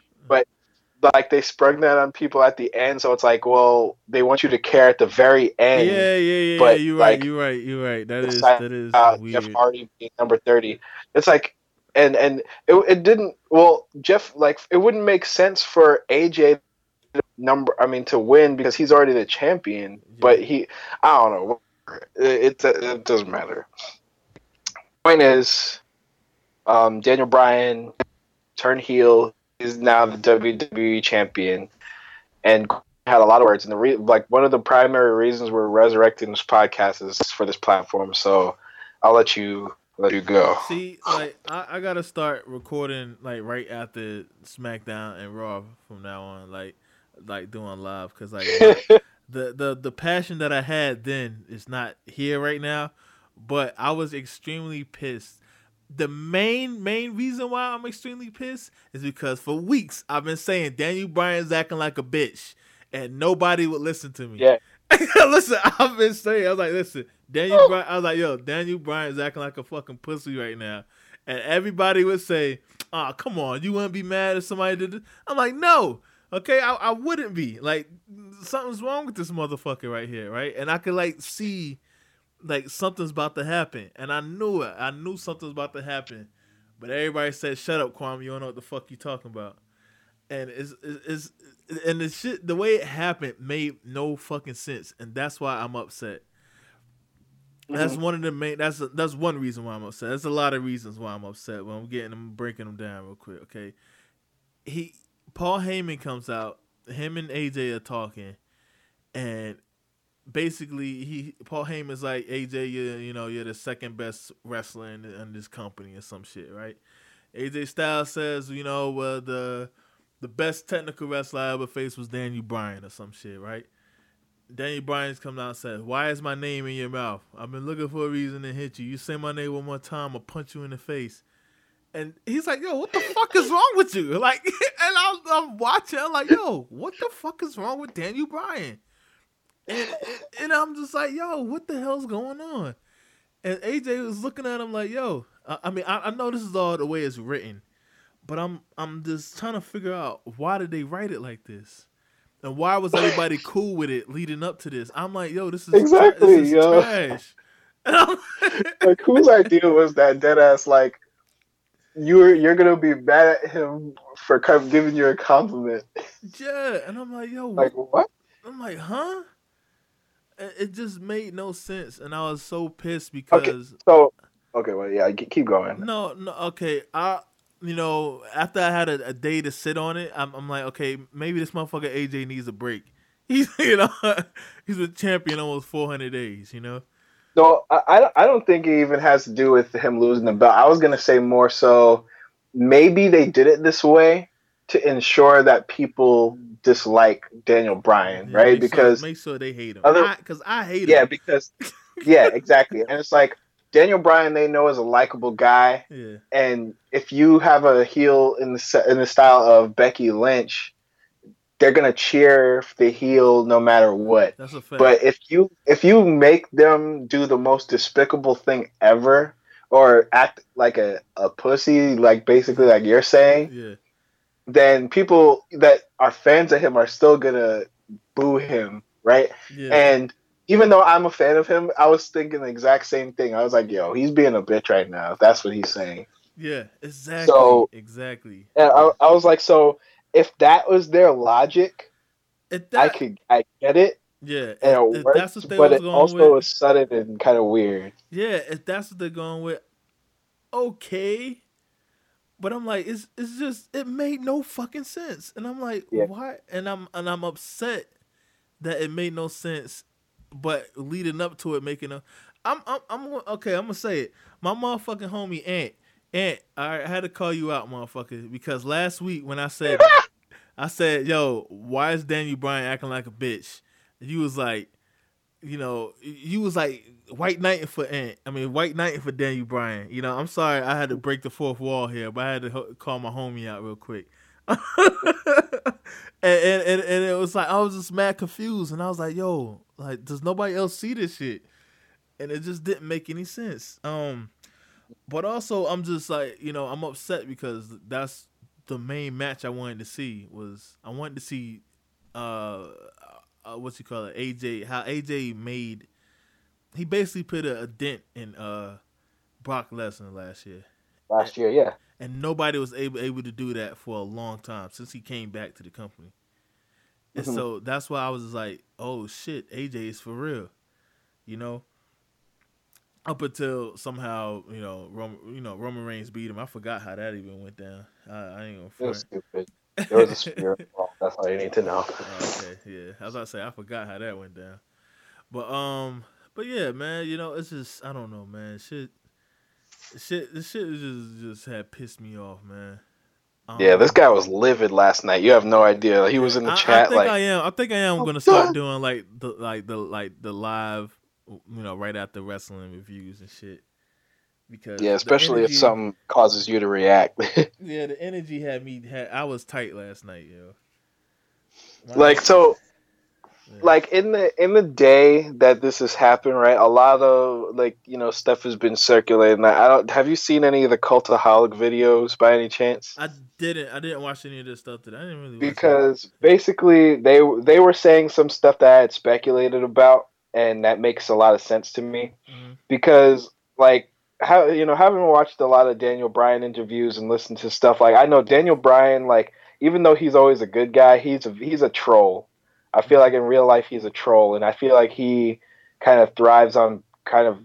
like they sprung that on people at the end, so it's like, well, they want you to care at the very end. yeah, yeah, yeah. but, yeah, you're right. You're right. You're right. That is that is about weird. Jeff Hardy being number thirty. It's like, and and it, it didn't. Well, Jeff like it wouldn't make sense for AJ to number. I mean, to win because he's already the champion. But he, I don't know. It, it, it doesn't matter. Point is, um, Daniel Bryan turned heel. He's now the WWE champion, and had a lot of words. And the re- like one of the primary reasons we're resurrecting this podcast is for this platform. So I'll let you let you go. See, like I, I gotta start recording like right after SmackDown and Raw from now on, like like doing live, because like the the the passion that I had then is not here right now. But I was extremely pissed. The main main reason why I'm extremely pissed is because for weeks I've been saying Daniel Bryan's acting like a bitch, and nobody would listen to me. Yeah. listen, I've been saying, I was like, listen, Daniel Bryan, I was like, yo, Daniel Bryan's acting like a fucking pussy right now. And everybody would say, oh, come on, you wouldn't be mad if somebody did this? I'm like, no, okay, I, I wouldn't be. Like, something's wrong with this motherfucker right here, right? And I could, like, see, like, something's about to happen. And I knew it. I knew something's about to happen. But everybody said, shut up, Kwame, you don't know what the fuck you talking about. And it's, it's, it's and the shit, the way it happened made no fucking sense, and that's why I'm upset. That's mm-hmm. one of the main. That's that's one reason why I'm upset. There's a lot of reasons why I'm upset. But I'm getting them, breaking them down real quick. Okay, he Paul Heyman comes out. Him and AJ are talking, and basically he Paul Heyman's like AJ, you you know you're the second best wrestler in, in this company or some shit, right? AJ Styles says, you know, well the the best technical wrestler I ever faced was Daniel Bryan or some shit, right? Daniel Bryan's come out and says, Why is my name in your mouth? I've been looking for a reason to hit you. You say my name one more time, I'll punch you in the face. And he's like, Yo, what the fuck is wrong with you? Like, and I'm, I'm watching, I'm like, Yo, what the fuck is wrong with Daniel Bryan? And, and, I'm just like, Yo, what the hell's going on? And AJ was looking at him like, Yo, I, I mean, I, I know this is all the way it's written, but I'm I'm just trying to figure out why did they write it like this? And why was everybody cool with it leading up to this? I'm like, yo, this is Exactly, this is yo. trash. Like whose idea was that dead ass like you're you're gonna be mad at him for kind of giving you a compliment. yeah, and I'm like, yo, Like what? I'm like, huh? It just made no sense, and I was so pissed because So okay, well yeah, keep going. no, no, okay, I. You know, after I had a, a day to sit on it, I'm, I'm like, okay, maybe this motherfucker AJ needs a break. He's, you know, he's a champion almost 400 days. You know, No, I I I don't think it even has to do with him losing the belt. I was gonna say more so maybe they did it this way to ensure that people dislike Daniel Bryan, Yeah, right? make sure- Because make sure they hate him. Because I, hate yeah, him. because yeah, exactly. And it's like Daniel Bryan they know is a likable guy. Yeah, and if you have a heel in the in the style of Becky Lynch, they're gonna cheer the heel no matter what. that's a fact. But if you if you make them do the most despicable thing ever, or act like a, a pussy, like basically like you're saying, yeah, then people that are fans of him are still gonna boo him, right? yeah, And even though I'm a fan of him, I was thinking the exact same thing. I was like, yo, he's being a bitch right now. If that's what he's saying. yeah, exactly, So- exactly. And I, I was like, so if that was their logic, If I could, I get it, yeah, and if, it if worked. that's what they But it also with, was sudden and kind of weird. yeah, if that's what they're going with, okay. But I'm like, it's it's just it made no fucking sense, and I'm like, Yeah. why? And I'm and I'm upset that it made no sense, but leading up to it making a, I'm I'm I'm okay. I'm gonna say it. My motherfucking homie Ant, Ant, I had to call you out, motherfucker, because last week when I said, I said, yo, why is Daniel Bryan acting like a bitch? You was like, you know, you was like white knighting for Ant. I mean, white knighting for Daniel Bryan. You know, I'm sorry I had to break the fourth wall here, but I had to call my homie out real quick. and, and, and and it was like I was just mad confused, and I was like, "Yo, like, does nobody else see this shit?" And it just didn't make any sense. Um, but also I'm just like, you know, I'm upset because that's the main match I wanted to see was I wanted to see uh, uh what's you call it AJ how AJ made he basically put a, a dent in uh Brock Lesnar last year Last year, yeah. and nobody was able able to do that for a long time since he came back to the company. And Mhm. so that's why I was like, "Oh shit, AJ is for real," you know. Up until somehow, you know, Roman, you know, Roman Reigns beat him. I forgot how that even went down. I, I ain't It gonna was stupid. There was a spear involved. That's all you need to know. Oh, okay, yeah. I was about to say I forgot how that went down. But um, but yeah, man, you know, it's just I don't know, man. Shit, shit, this shit just just had pissed me off, man. Yeah, this Um, guy was livid last night. You have no idea. He was in the I, chat I think like, I am. I think I am "Oh, gonna start God." doing like the like the like the live, you know, right after wrestling reviews and shit. Because yeah, especially if energy- something causes you to react. Yeah, the energy had me. Had I was tight last night, yo. My- like so yeah. like in the in the day that this has happened, right? A lot of like you know stuff has been circulating. I don't. Have you seen any of the cultaholic videos by any chance? I didn't. I didn't watch any of this stuff today. I didn't really watch Because basically they they were saying some stuff that I had speculated about, and that makes a lot of sense to me. Mhm. because like how you know having watched a lot of Daniel Bryan interviews and listened to stuff like I know Daniel Bryan like even though he's always a good guy he's a, he's a troll. I feel like in real life he's a troll and I feel like he kind of thrives on kind of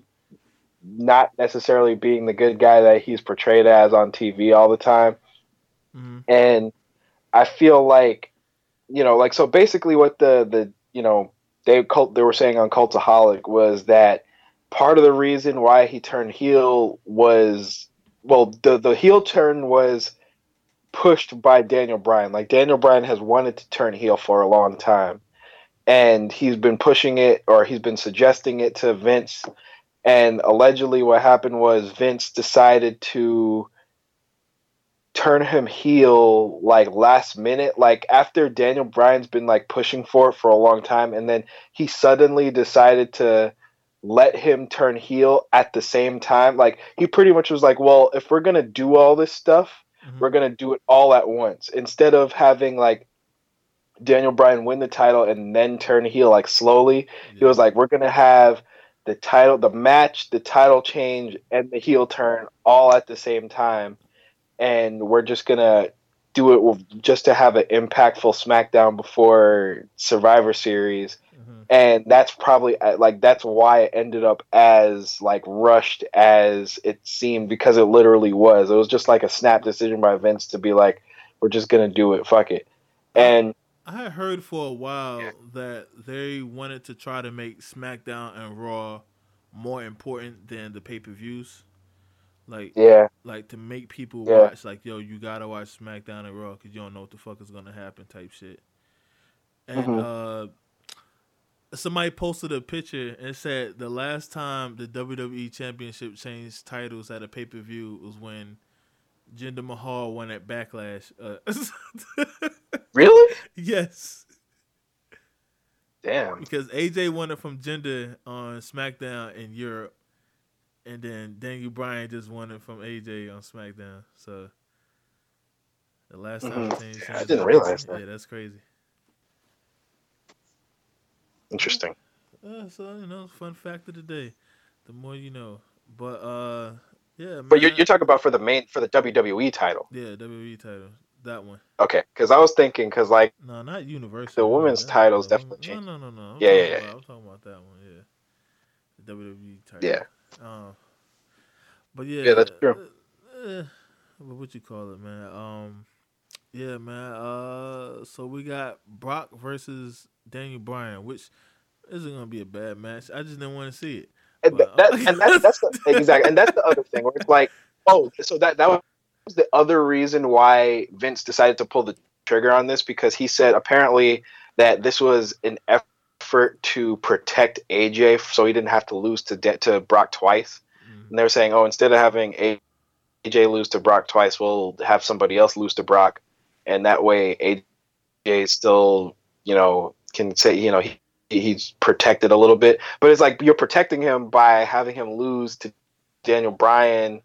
not necessarily being the good guy that he's portrayed as on TV all the time Mhm. and I feel like you know like so basically what the the you know they cult they were saying on Cultaholic was that part of the reason why he turned heel was well the the heel turn was pushed by Daniel Bryan. Like Daniel Bryan has wanted to turn heel for a long time and he's been pushing it or he's been suggesting it to Vince. And allegedly what happened was Vince decided to turn him heel like last minute like after Daniel Bryan's been like pushing for it for a long time. And then he suddenly decided to let him turn heel at the same time. Like he pretty much was like well if we're going to do all this stuff Mhm. we're going to do it all at once. Instead of having like Daniel Bryan win the title and then turn heel like slowly he was like we're going to have the title the match the title change and the heel turn all at the same time. And we're just gonna do it just to have an impactful SmackDown before Survivor Series, Mhm. and that's probably uh, like that's why it ended up as like rushed as it seemed because it literally was. It was just like a snap decision by Vince to be like, we're just gonna do it, fuck it, and I had heard for a while Yeah. that they wanted to try to make SmackDown and Raw more important than the pay per views. Like, yeah, like to make people Yeah. watch, like, yo, you gotta watch SmackDown and Raw because you don't know what the fuck is gonna happen, type shit. And Mhm. uh, somebody posted a picture and said the last time the WWE Championship changed titles at a pay per view was when Jinder Mahal won at Backlash. Uh, really, yes, damn, because AJ won it from Jinder on SmackDown in Europe, and then Daniel Bryan just won it from AJ on SmackDown. So the last time Mhm. Yeah, I didn't realize that. Yeah, that's crazy. Interesting. Uh, so you know, fun fact of the day. The more you know. But uh, yeah. But you're, you're talking about for the main for the WWE title, yeah WWE title. That one. okay? Because I was thinking because like No, not Universal. The no, women's that- titles the definitely changed. No, no, no, no. I'm Yeah, yeah, yeah. About, I'm talking about that one. Yeah. The WWE title. yeah, Uh, but yeah, Yeah, that's true. uh, what you call it, man? Um, yeah, man. Uh, so we got Brock versus Daniel Bryan, which isn't gonna be a bad match. I just didn't want to see it. And, But- that, and that, that's the, exactly, and that's the other thing where it's like, oh, so that that was the other reason why Vince decided to pull the trigger on this because he said apparently that this was an effort to protect AJ so he didn't have to lose to De- to Brock twice. Mhm. And they were saying, oh, instead of having AJ lose to Brock twice, we'll have somebody else lose to Brock, and that way AJ still, you know, can say, you know, he, he's protected a little bit. But it's like you're protecting him by having him lose to Daniel Bryan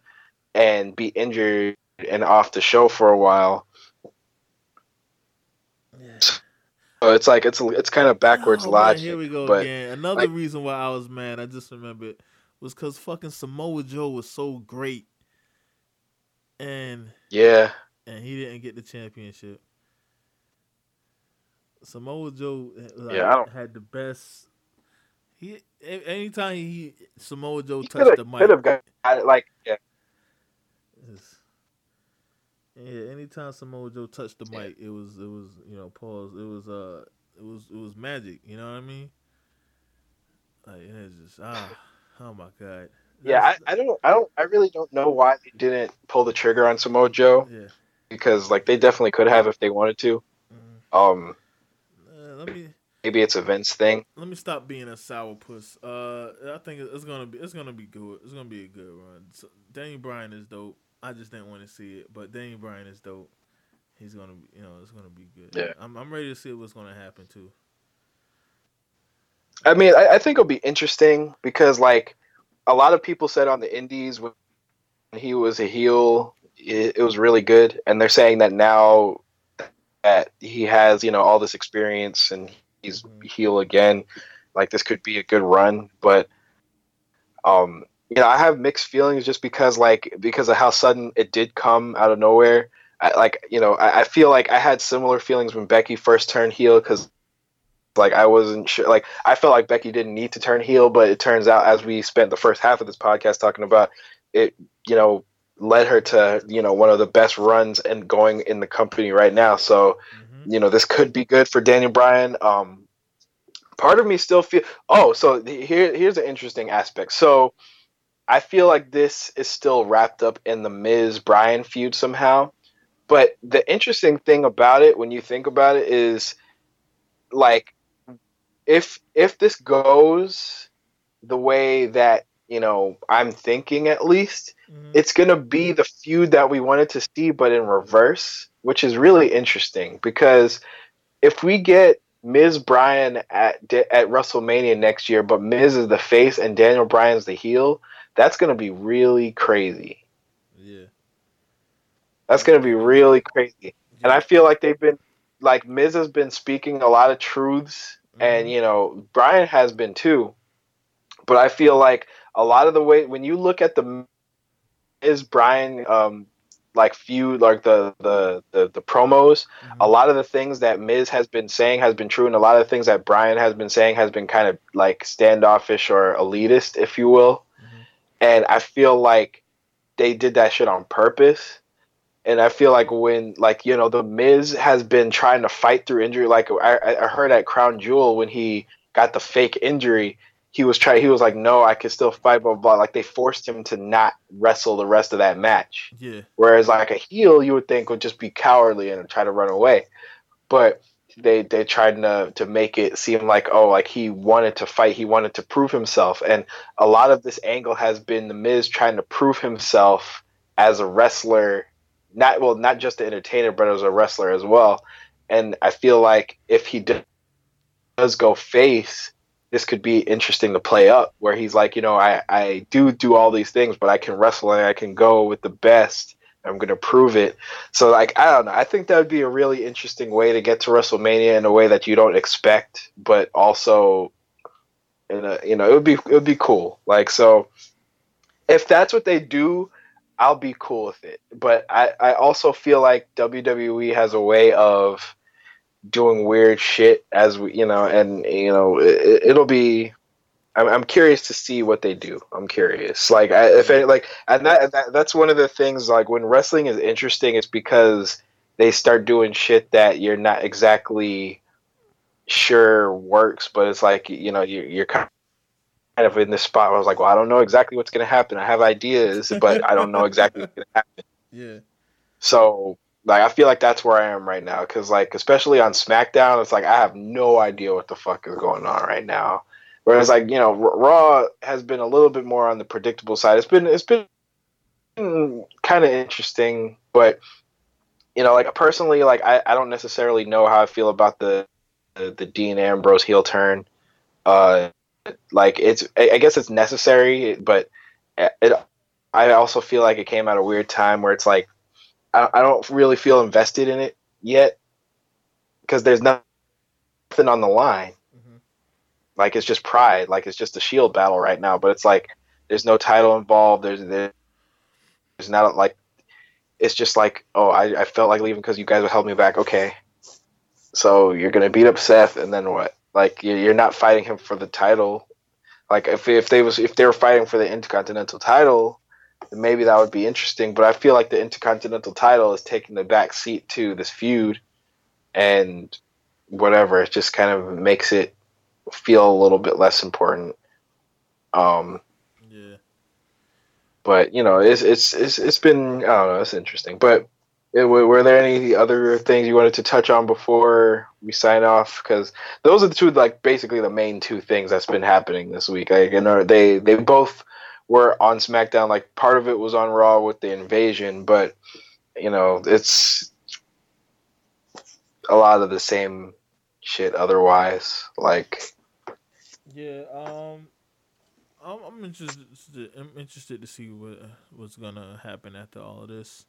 and be injured and off the show for a while. Yeah. So it's like it's it's kind of backwards Oh, man, logic. here we go but again. Another like- reason why I was mad, I just remembered, was because fucking Samoa Joe was so great, and yeah, and he didn't get the championship. Samoa Joe like, Yeah, had the best. He anytime he Samoa Joe he touched the mic, could have got it, like yeah. Yeah, anytime Samoa Joe touched the mic, it was it was you know pause. It was uh it was it was magic. You know what I mean? Like it's just ah oh my god. Yeah, I, I don't I don't I really don't know why they didn't pull the trigger on Samoa Joe yeah. because like they definitely could have if they wanted to. Mhm. Um, let me maybe it's a Vince thing. let me stop being a sourpuss. Uh, I think it's gonna be it's gonna be good. It's gonna be a good run. So, Daniel Bryan is dope. I just didn't want to see it, but Daniel Bryan is dope. He's gonna, be, you know, it's gonna be good. Yeah. I'm I'm ready to see what's gonna happen too. I mean, I, I think it'll be interesting because like a lot of people said on the Indies when he was a heel, it, it was really good, and they're saying that now that he has you know all this experience and he's Mhm. heel again, like this could be a good run, but um. You know, I have mixed feelings just because, like, because of how sudden it did come out of nowhere. I, like, you know, I, I feel like I had similar feelings when Becky first turned heel because like I wasn't sure. Like I felt like Becky didn't need to turn heel, but it turns out as we spent the first half of this podcast talking about it, you know, led her to you know one of the best runs and going in the company right now. So hmm you know this could be good for Daniel Bryan. Um, part of me still feel. Oh, so here here's an interesting aspect. So I feel like this is still wrapped up in the Miz Bryan feud somehow. But the interesting thing about it, when you think about it, is like if if this goes the way that you know I'm thinking at least, hmm it's gonna be the feud that we wanted to see, but in reverse, which is really interesting because if we get Miz Bryan at at WrestleMania next year, but Miz is the face and Daniel Bryan's the heel, that's gonna be really crazy. yeah. That's gonna be really crazy. And I feel like they've been like Miz has been speaking a lot of truths, and Mhm. you know Bryan has been too. But I feel like a lot of the way when you look at the Miz Bryan um like feud, like the the the, the promos, Mhm. a lot of the things that Miz has been saying has been true, and a lot of the things that Bryan has been saying has been kind of like standoffish or elitist, if you will. Mhm. And I feel like they did that shit on purpose. And I feel like when, like you know, the Miz has been trying to fight through injury. Like I, I heard at Crown Jewel when he got the fake injury, he was trying. He was like, "No, I can still fight." Blah, blah blah. Like they forced him to not wrestle the rest of that match. Yeah. Whereas like a heel, you would think would just be cowardly and try to run away, but they they tried to to make it seem like oh like he wanted to fight, he wanted to prove himself, and a lot of this angle has been the Miz trying to prove himself as a wrestler, not well not just an entertainer but as a wrestler as well, and I feel like if he does go face. This could be interesting to play up, where he's like, you know, I, I do do all these things, but I can wrestle and I can go with the best. I'm going to prove it. So, like, I don't know. I think that would be a really interesting way to get to WrestleMania in a way that you don't expect, but also, in a you know, it would be it would be cool. Like, so if that's what they do, I'll be cool with it. But I I also feel like WWE has a way of doing weird shit as we you know, and you know, it, it'll be I'm, I'm curious to see what they do. I'm curious. Like I, if any, like and that, that that's one of the things like when wrestling is interesting, it's because they start doing shit that you're not exactly sure works, but it's like you know you, you're kind of in this spot. Where I was like, well, I don't know exactly what's going to happen. I have ideas, but I don't know exactly what's going to happen. Yeah. So like I feel like that's where I am right now because like especially on SmackDown, it's like I have no idea what the fuck is going on right now. Whereas like you know Raw has been a little bit more on the predictable side. It's been it's been kind of interesting, but you know like personally like I, I don't necessarily know how I feel about the the, the Dean Ambrose heel turn. Uh, like it's I guess it's necessary, but it I also feel like it came at a weird time where it's like I, I don't really feel invested in it yet because there's nothing on the line. Mm-hmm. Like it's just pride. Like it's just a shield battle right now. But it's like there's no title involved. There's there's not like it's just like oh I, I felt like leaving because you guys would help me back. Okay, so you're gonna beat up Seth and then what? Like you're not fighting him for the title. Like if if they was if they were fighting for the Intercontinental title, maybe that would be interesting. But I feel like the Intercontinental title is taking the back seat to this feud, and whatever. It just kind of makes it feel a little bit less important. Um, yeah. But you know, it's it's it's it's been I don't know. It's interesting, but. It, were there any other things you wanted to touch on before we sign off? Because those are the two, like basically the main two things that's been happening this week. Like, you know, they they both were on SmackDown. Like part of it was on Raw with the invasion, but you know it's a lot of the same shit otherwise. Like yeah, um, I'm, I'm interested. I'm interested to see what what's gonna happen after all of this.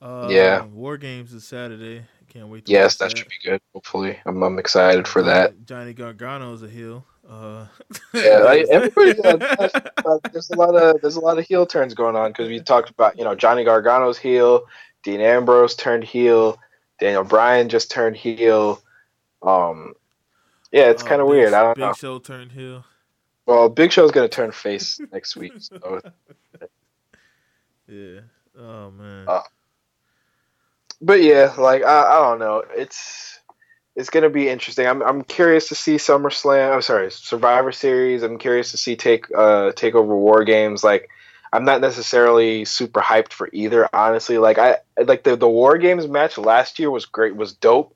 Uh, yeah, War Games is Saturday. Can't wait. To Yes, that, that, should be good. Hopefully, I'm, I'm excited for that. Johnny Gargano is a heel. Uh, yeah, like, everybody. Uh, there's a lot of there's a lot of heel turns going on because we talked about you know Johnny Gargano's heel, Dean Ambrose turned heel, Daniel Bryan just turned heel. Um, yeah, it's uh, kind of weird. I don't Big know. Big Show turned heel. Well, Big Show's gonna turn face next week. So. Yeah. Oh man. Uh, but yeah, like I, I don't know. It's it's going to be interesting. I'm I'm curious to see SummerSlam. I'm sorry, Survivor Series. I'm curious to see take uh take over War Games. Like I'm not necessarily super hyped for either. Honestly, like I like the the War Games match last year was great, was dope,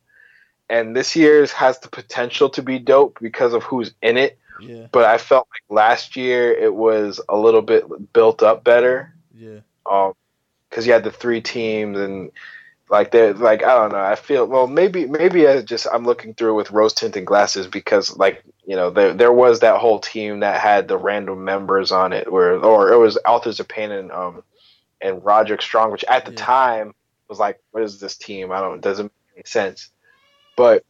and this year's has the potential to be dope because of who's in it. Yeah. But I felt like last year it was a little bit built up better. Yeah. Um, because you had the three teams and like they're like I don't know. I feel well maybe maybe I just I'm looking through with rose tinted glasses because like you know there there was that whole team that had the random members on it where or it was Authors of Pain and um and Roderick Strong, which at the yeah. time was like what is this team? I don't it doesn't make any sense. But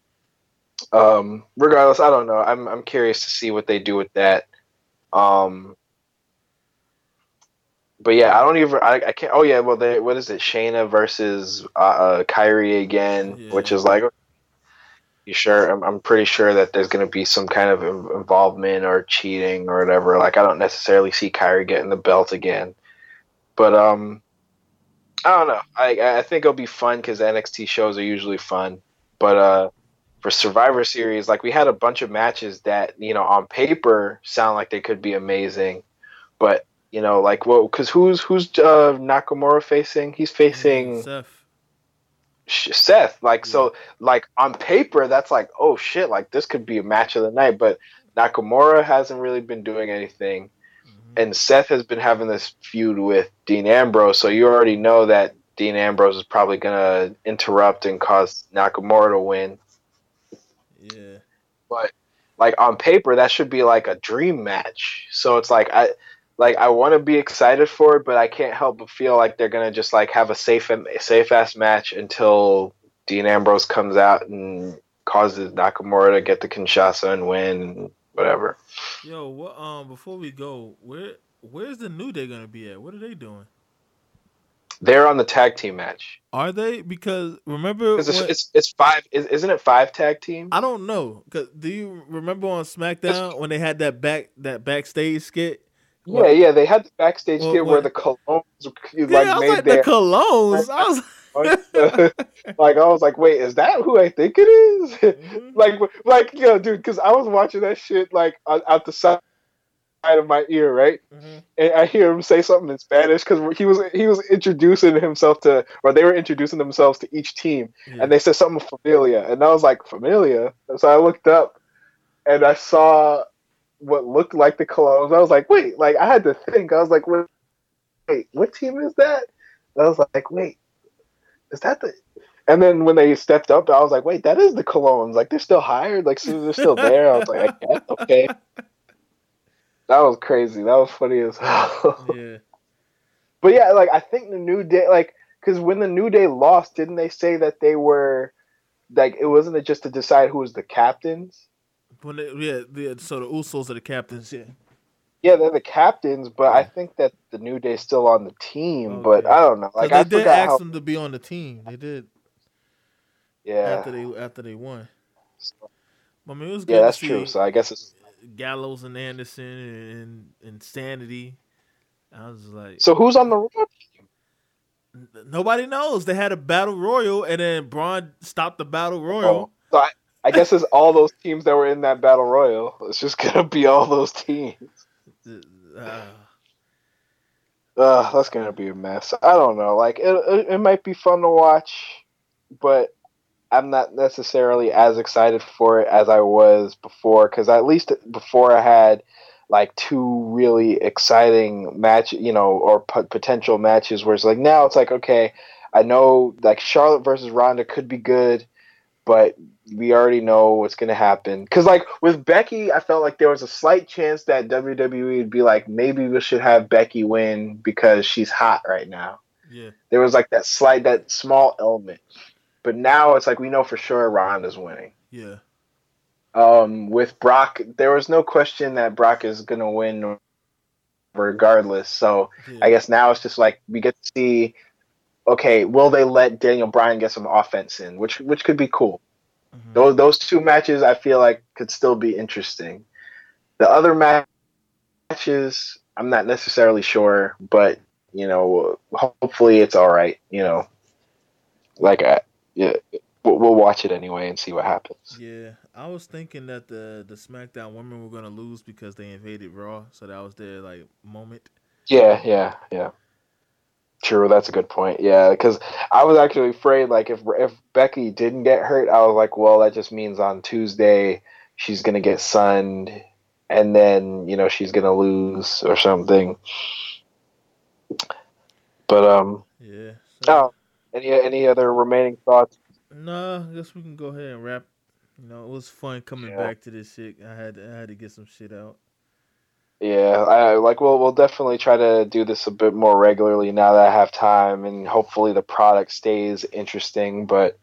um regardless, I don't know. I'm I'm curious to see what they do with that. Um but yeah, I don't even. I, I can't. Oh yeah, well, they, what is it? Shayna versus uh, uh Kairi again, yeah. which is like, you sure? I'm, I'm pretty sure that there's going to be some kind of involvement or cheating or whatever. Like, I don't necessarily see Kairi getting the belt again, but um, I don't know. I I think it'll be fun because NXT shows are usually fun, but uh, for Survivor Series, like we had a bunch of matches that you know on paper sound like they could be amazing, but you know, like well, because who's who's uh, Nakamura facing? He's facing Seth. Seth. Like yeah. so, like on paper, that's like oh shit, like this could be a match of the night. But Nakamura hasn't really been doing anything, mm-hmm. and Seth has been having this feud with Dean Ambrose. So you already know that Dean Ambrose is probably gonna interrupt and cause Nakamura to win. Yeah. But like on paper, that should be like a dream match. So it's like I like I want to be excited for it, but I can't help but feel like they're gonna just like have a safe and safe ass match until Dean Ambrose comes out and causes Nakamura to get the Kinshasa and win whatever. Yo, what um before we go, where where's the new day gonna be at? What are they doing? They're on the tag team match. Are they? Because remember, it's, when- it's it's five. is- Isn't it five tag team? I don't know. Cause do you remember on SmackDown when they had that back that backstage skit? Yeah, yeah. They had the backstage Well, here where the colognes like Yeah, I was made like the their colognes. I was like I was like, wait, is that who I think it is? Mhm. like, like, yo, dude, because I was watching that shit like out the side of my ear, right? Mhm. And I hear him say something in Spanish because he was he was introducing himself to, or they were introducing themselves to each team, Yeah. and they said something familia, and I was like, familia. And so I looked up, and I saw what looked like the Colóns. I was like, wait, like I had to think. I was like, wait, wait what team is that? And I was like, wait, is that the? And then when they stepped up, I was like, wait, that is the Colóns. Like they're still hired. Like so they're still there. I was like, I okay. That was crazy. That was funny as hell. yeah. But yeah, like I think the New Day, like, because when the New Day lost, didn't they say that they were, like, it wasn't it just to decide who was the captains? When they, yeah, yeah, so the Usos are the captains. Yeah. Yeah, they're the captains, but I think that the New Day's still on the team. But I don't know. Like they I did ask how. them to be on the team. They did Yeah, after they after they won. I mean, it was good yeah, that's true. So I guess it's Gallows and Anderson and, and Insanity. I was like, so. Who's on the Raw? nobody knows. They had a battle royal, and then Braun stopped the battle Oh, royal. so I, I guess it's all those teams that were in that battle royal. It's just gonna be all those teams. Uh, that's gonna be a mess. I don't know. Like it, it, it might be fun to watch, but I'm not necessarily as excited for it as I was before. Because at least before I had like two really exciting match, you know, or p- potential matches. Where it's like now it's like okay, I know like Charlotte versus Ronda could be good, but we already know what's gonna happen. Cause like with Becky, I felt like there was a slight chance that WWE would be like, maybe we should have Becky win because she's hot right now. yeah, There was like that slight, that small element. But now it's like we know for sure Ronda's winning. yeah, Um, with Brock, there was no question that Brock is gonna win regardless. So yeah. I guess now it's just like we get to see. Okay, will they let Daniel Bryan get some offense in, which which could be cool. Mhm. Those those two matches I feel like could still be interesting. The other ma- matches I'm not necessarily sure, but you know, hopefully it's all right. You know, like I, yeah, we'll, we'll watch it anyway and see what happens. Yeah, I was thinking that the the SmackDown women were gonna lose because they invaded Raw, so that was their like moment. Yeah, yeah, yeah. True, that's a good point. Yeah, because I was actually afraid, like, if if Becky didn't get hurt, I was like, well, that just means on Tuesday she's gonna get sunned, and then you know she's gonna lose or something. But um, Yeah. So, oh, any any other remaining thoughts? Nah, I guess we can go ahead and wrap. You know, it was fun coming Yeah. back to this shit. I had to, I had to get some shit out. Yeah, I like. We'll we'll definitely try to do this a bit more regularly now that I have time, and hopefully the product stays interesting. But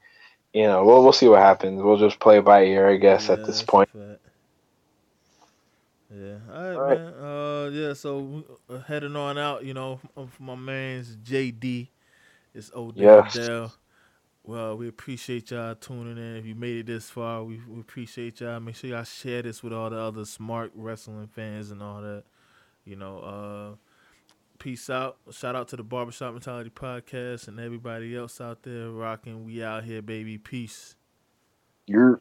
you know, we'll we'll see what happens. We'll just play by ear, I guess, Yeah, at this point. Yeah. All right, All right. man. Uh, yeah. So uh, heading on out, you know, um, my man's JD, it's Odell. Yes. Dell. Well, we appreciate y'all tuning in. If you made it this far, we, we appreciate y'all. Make sure y'all share this with all the other smart wrestling fans and all that. You know, uh, peace out. Shout out to the Barbershop Mentality Podcast and everybody else out there rocking. We out here, baby. Peace. You're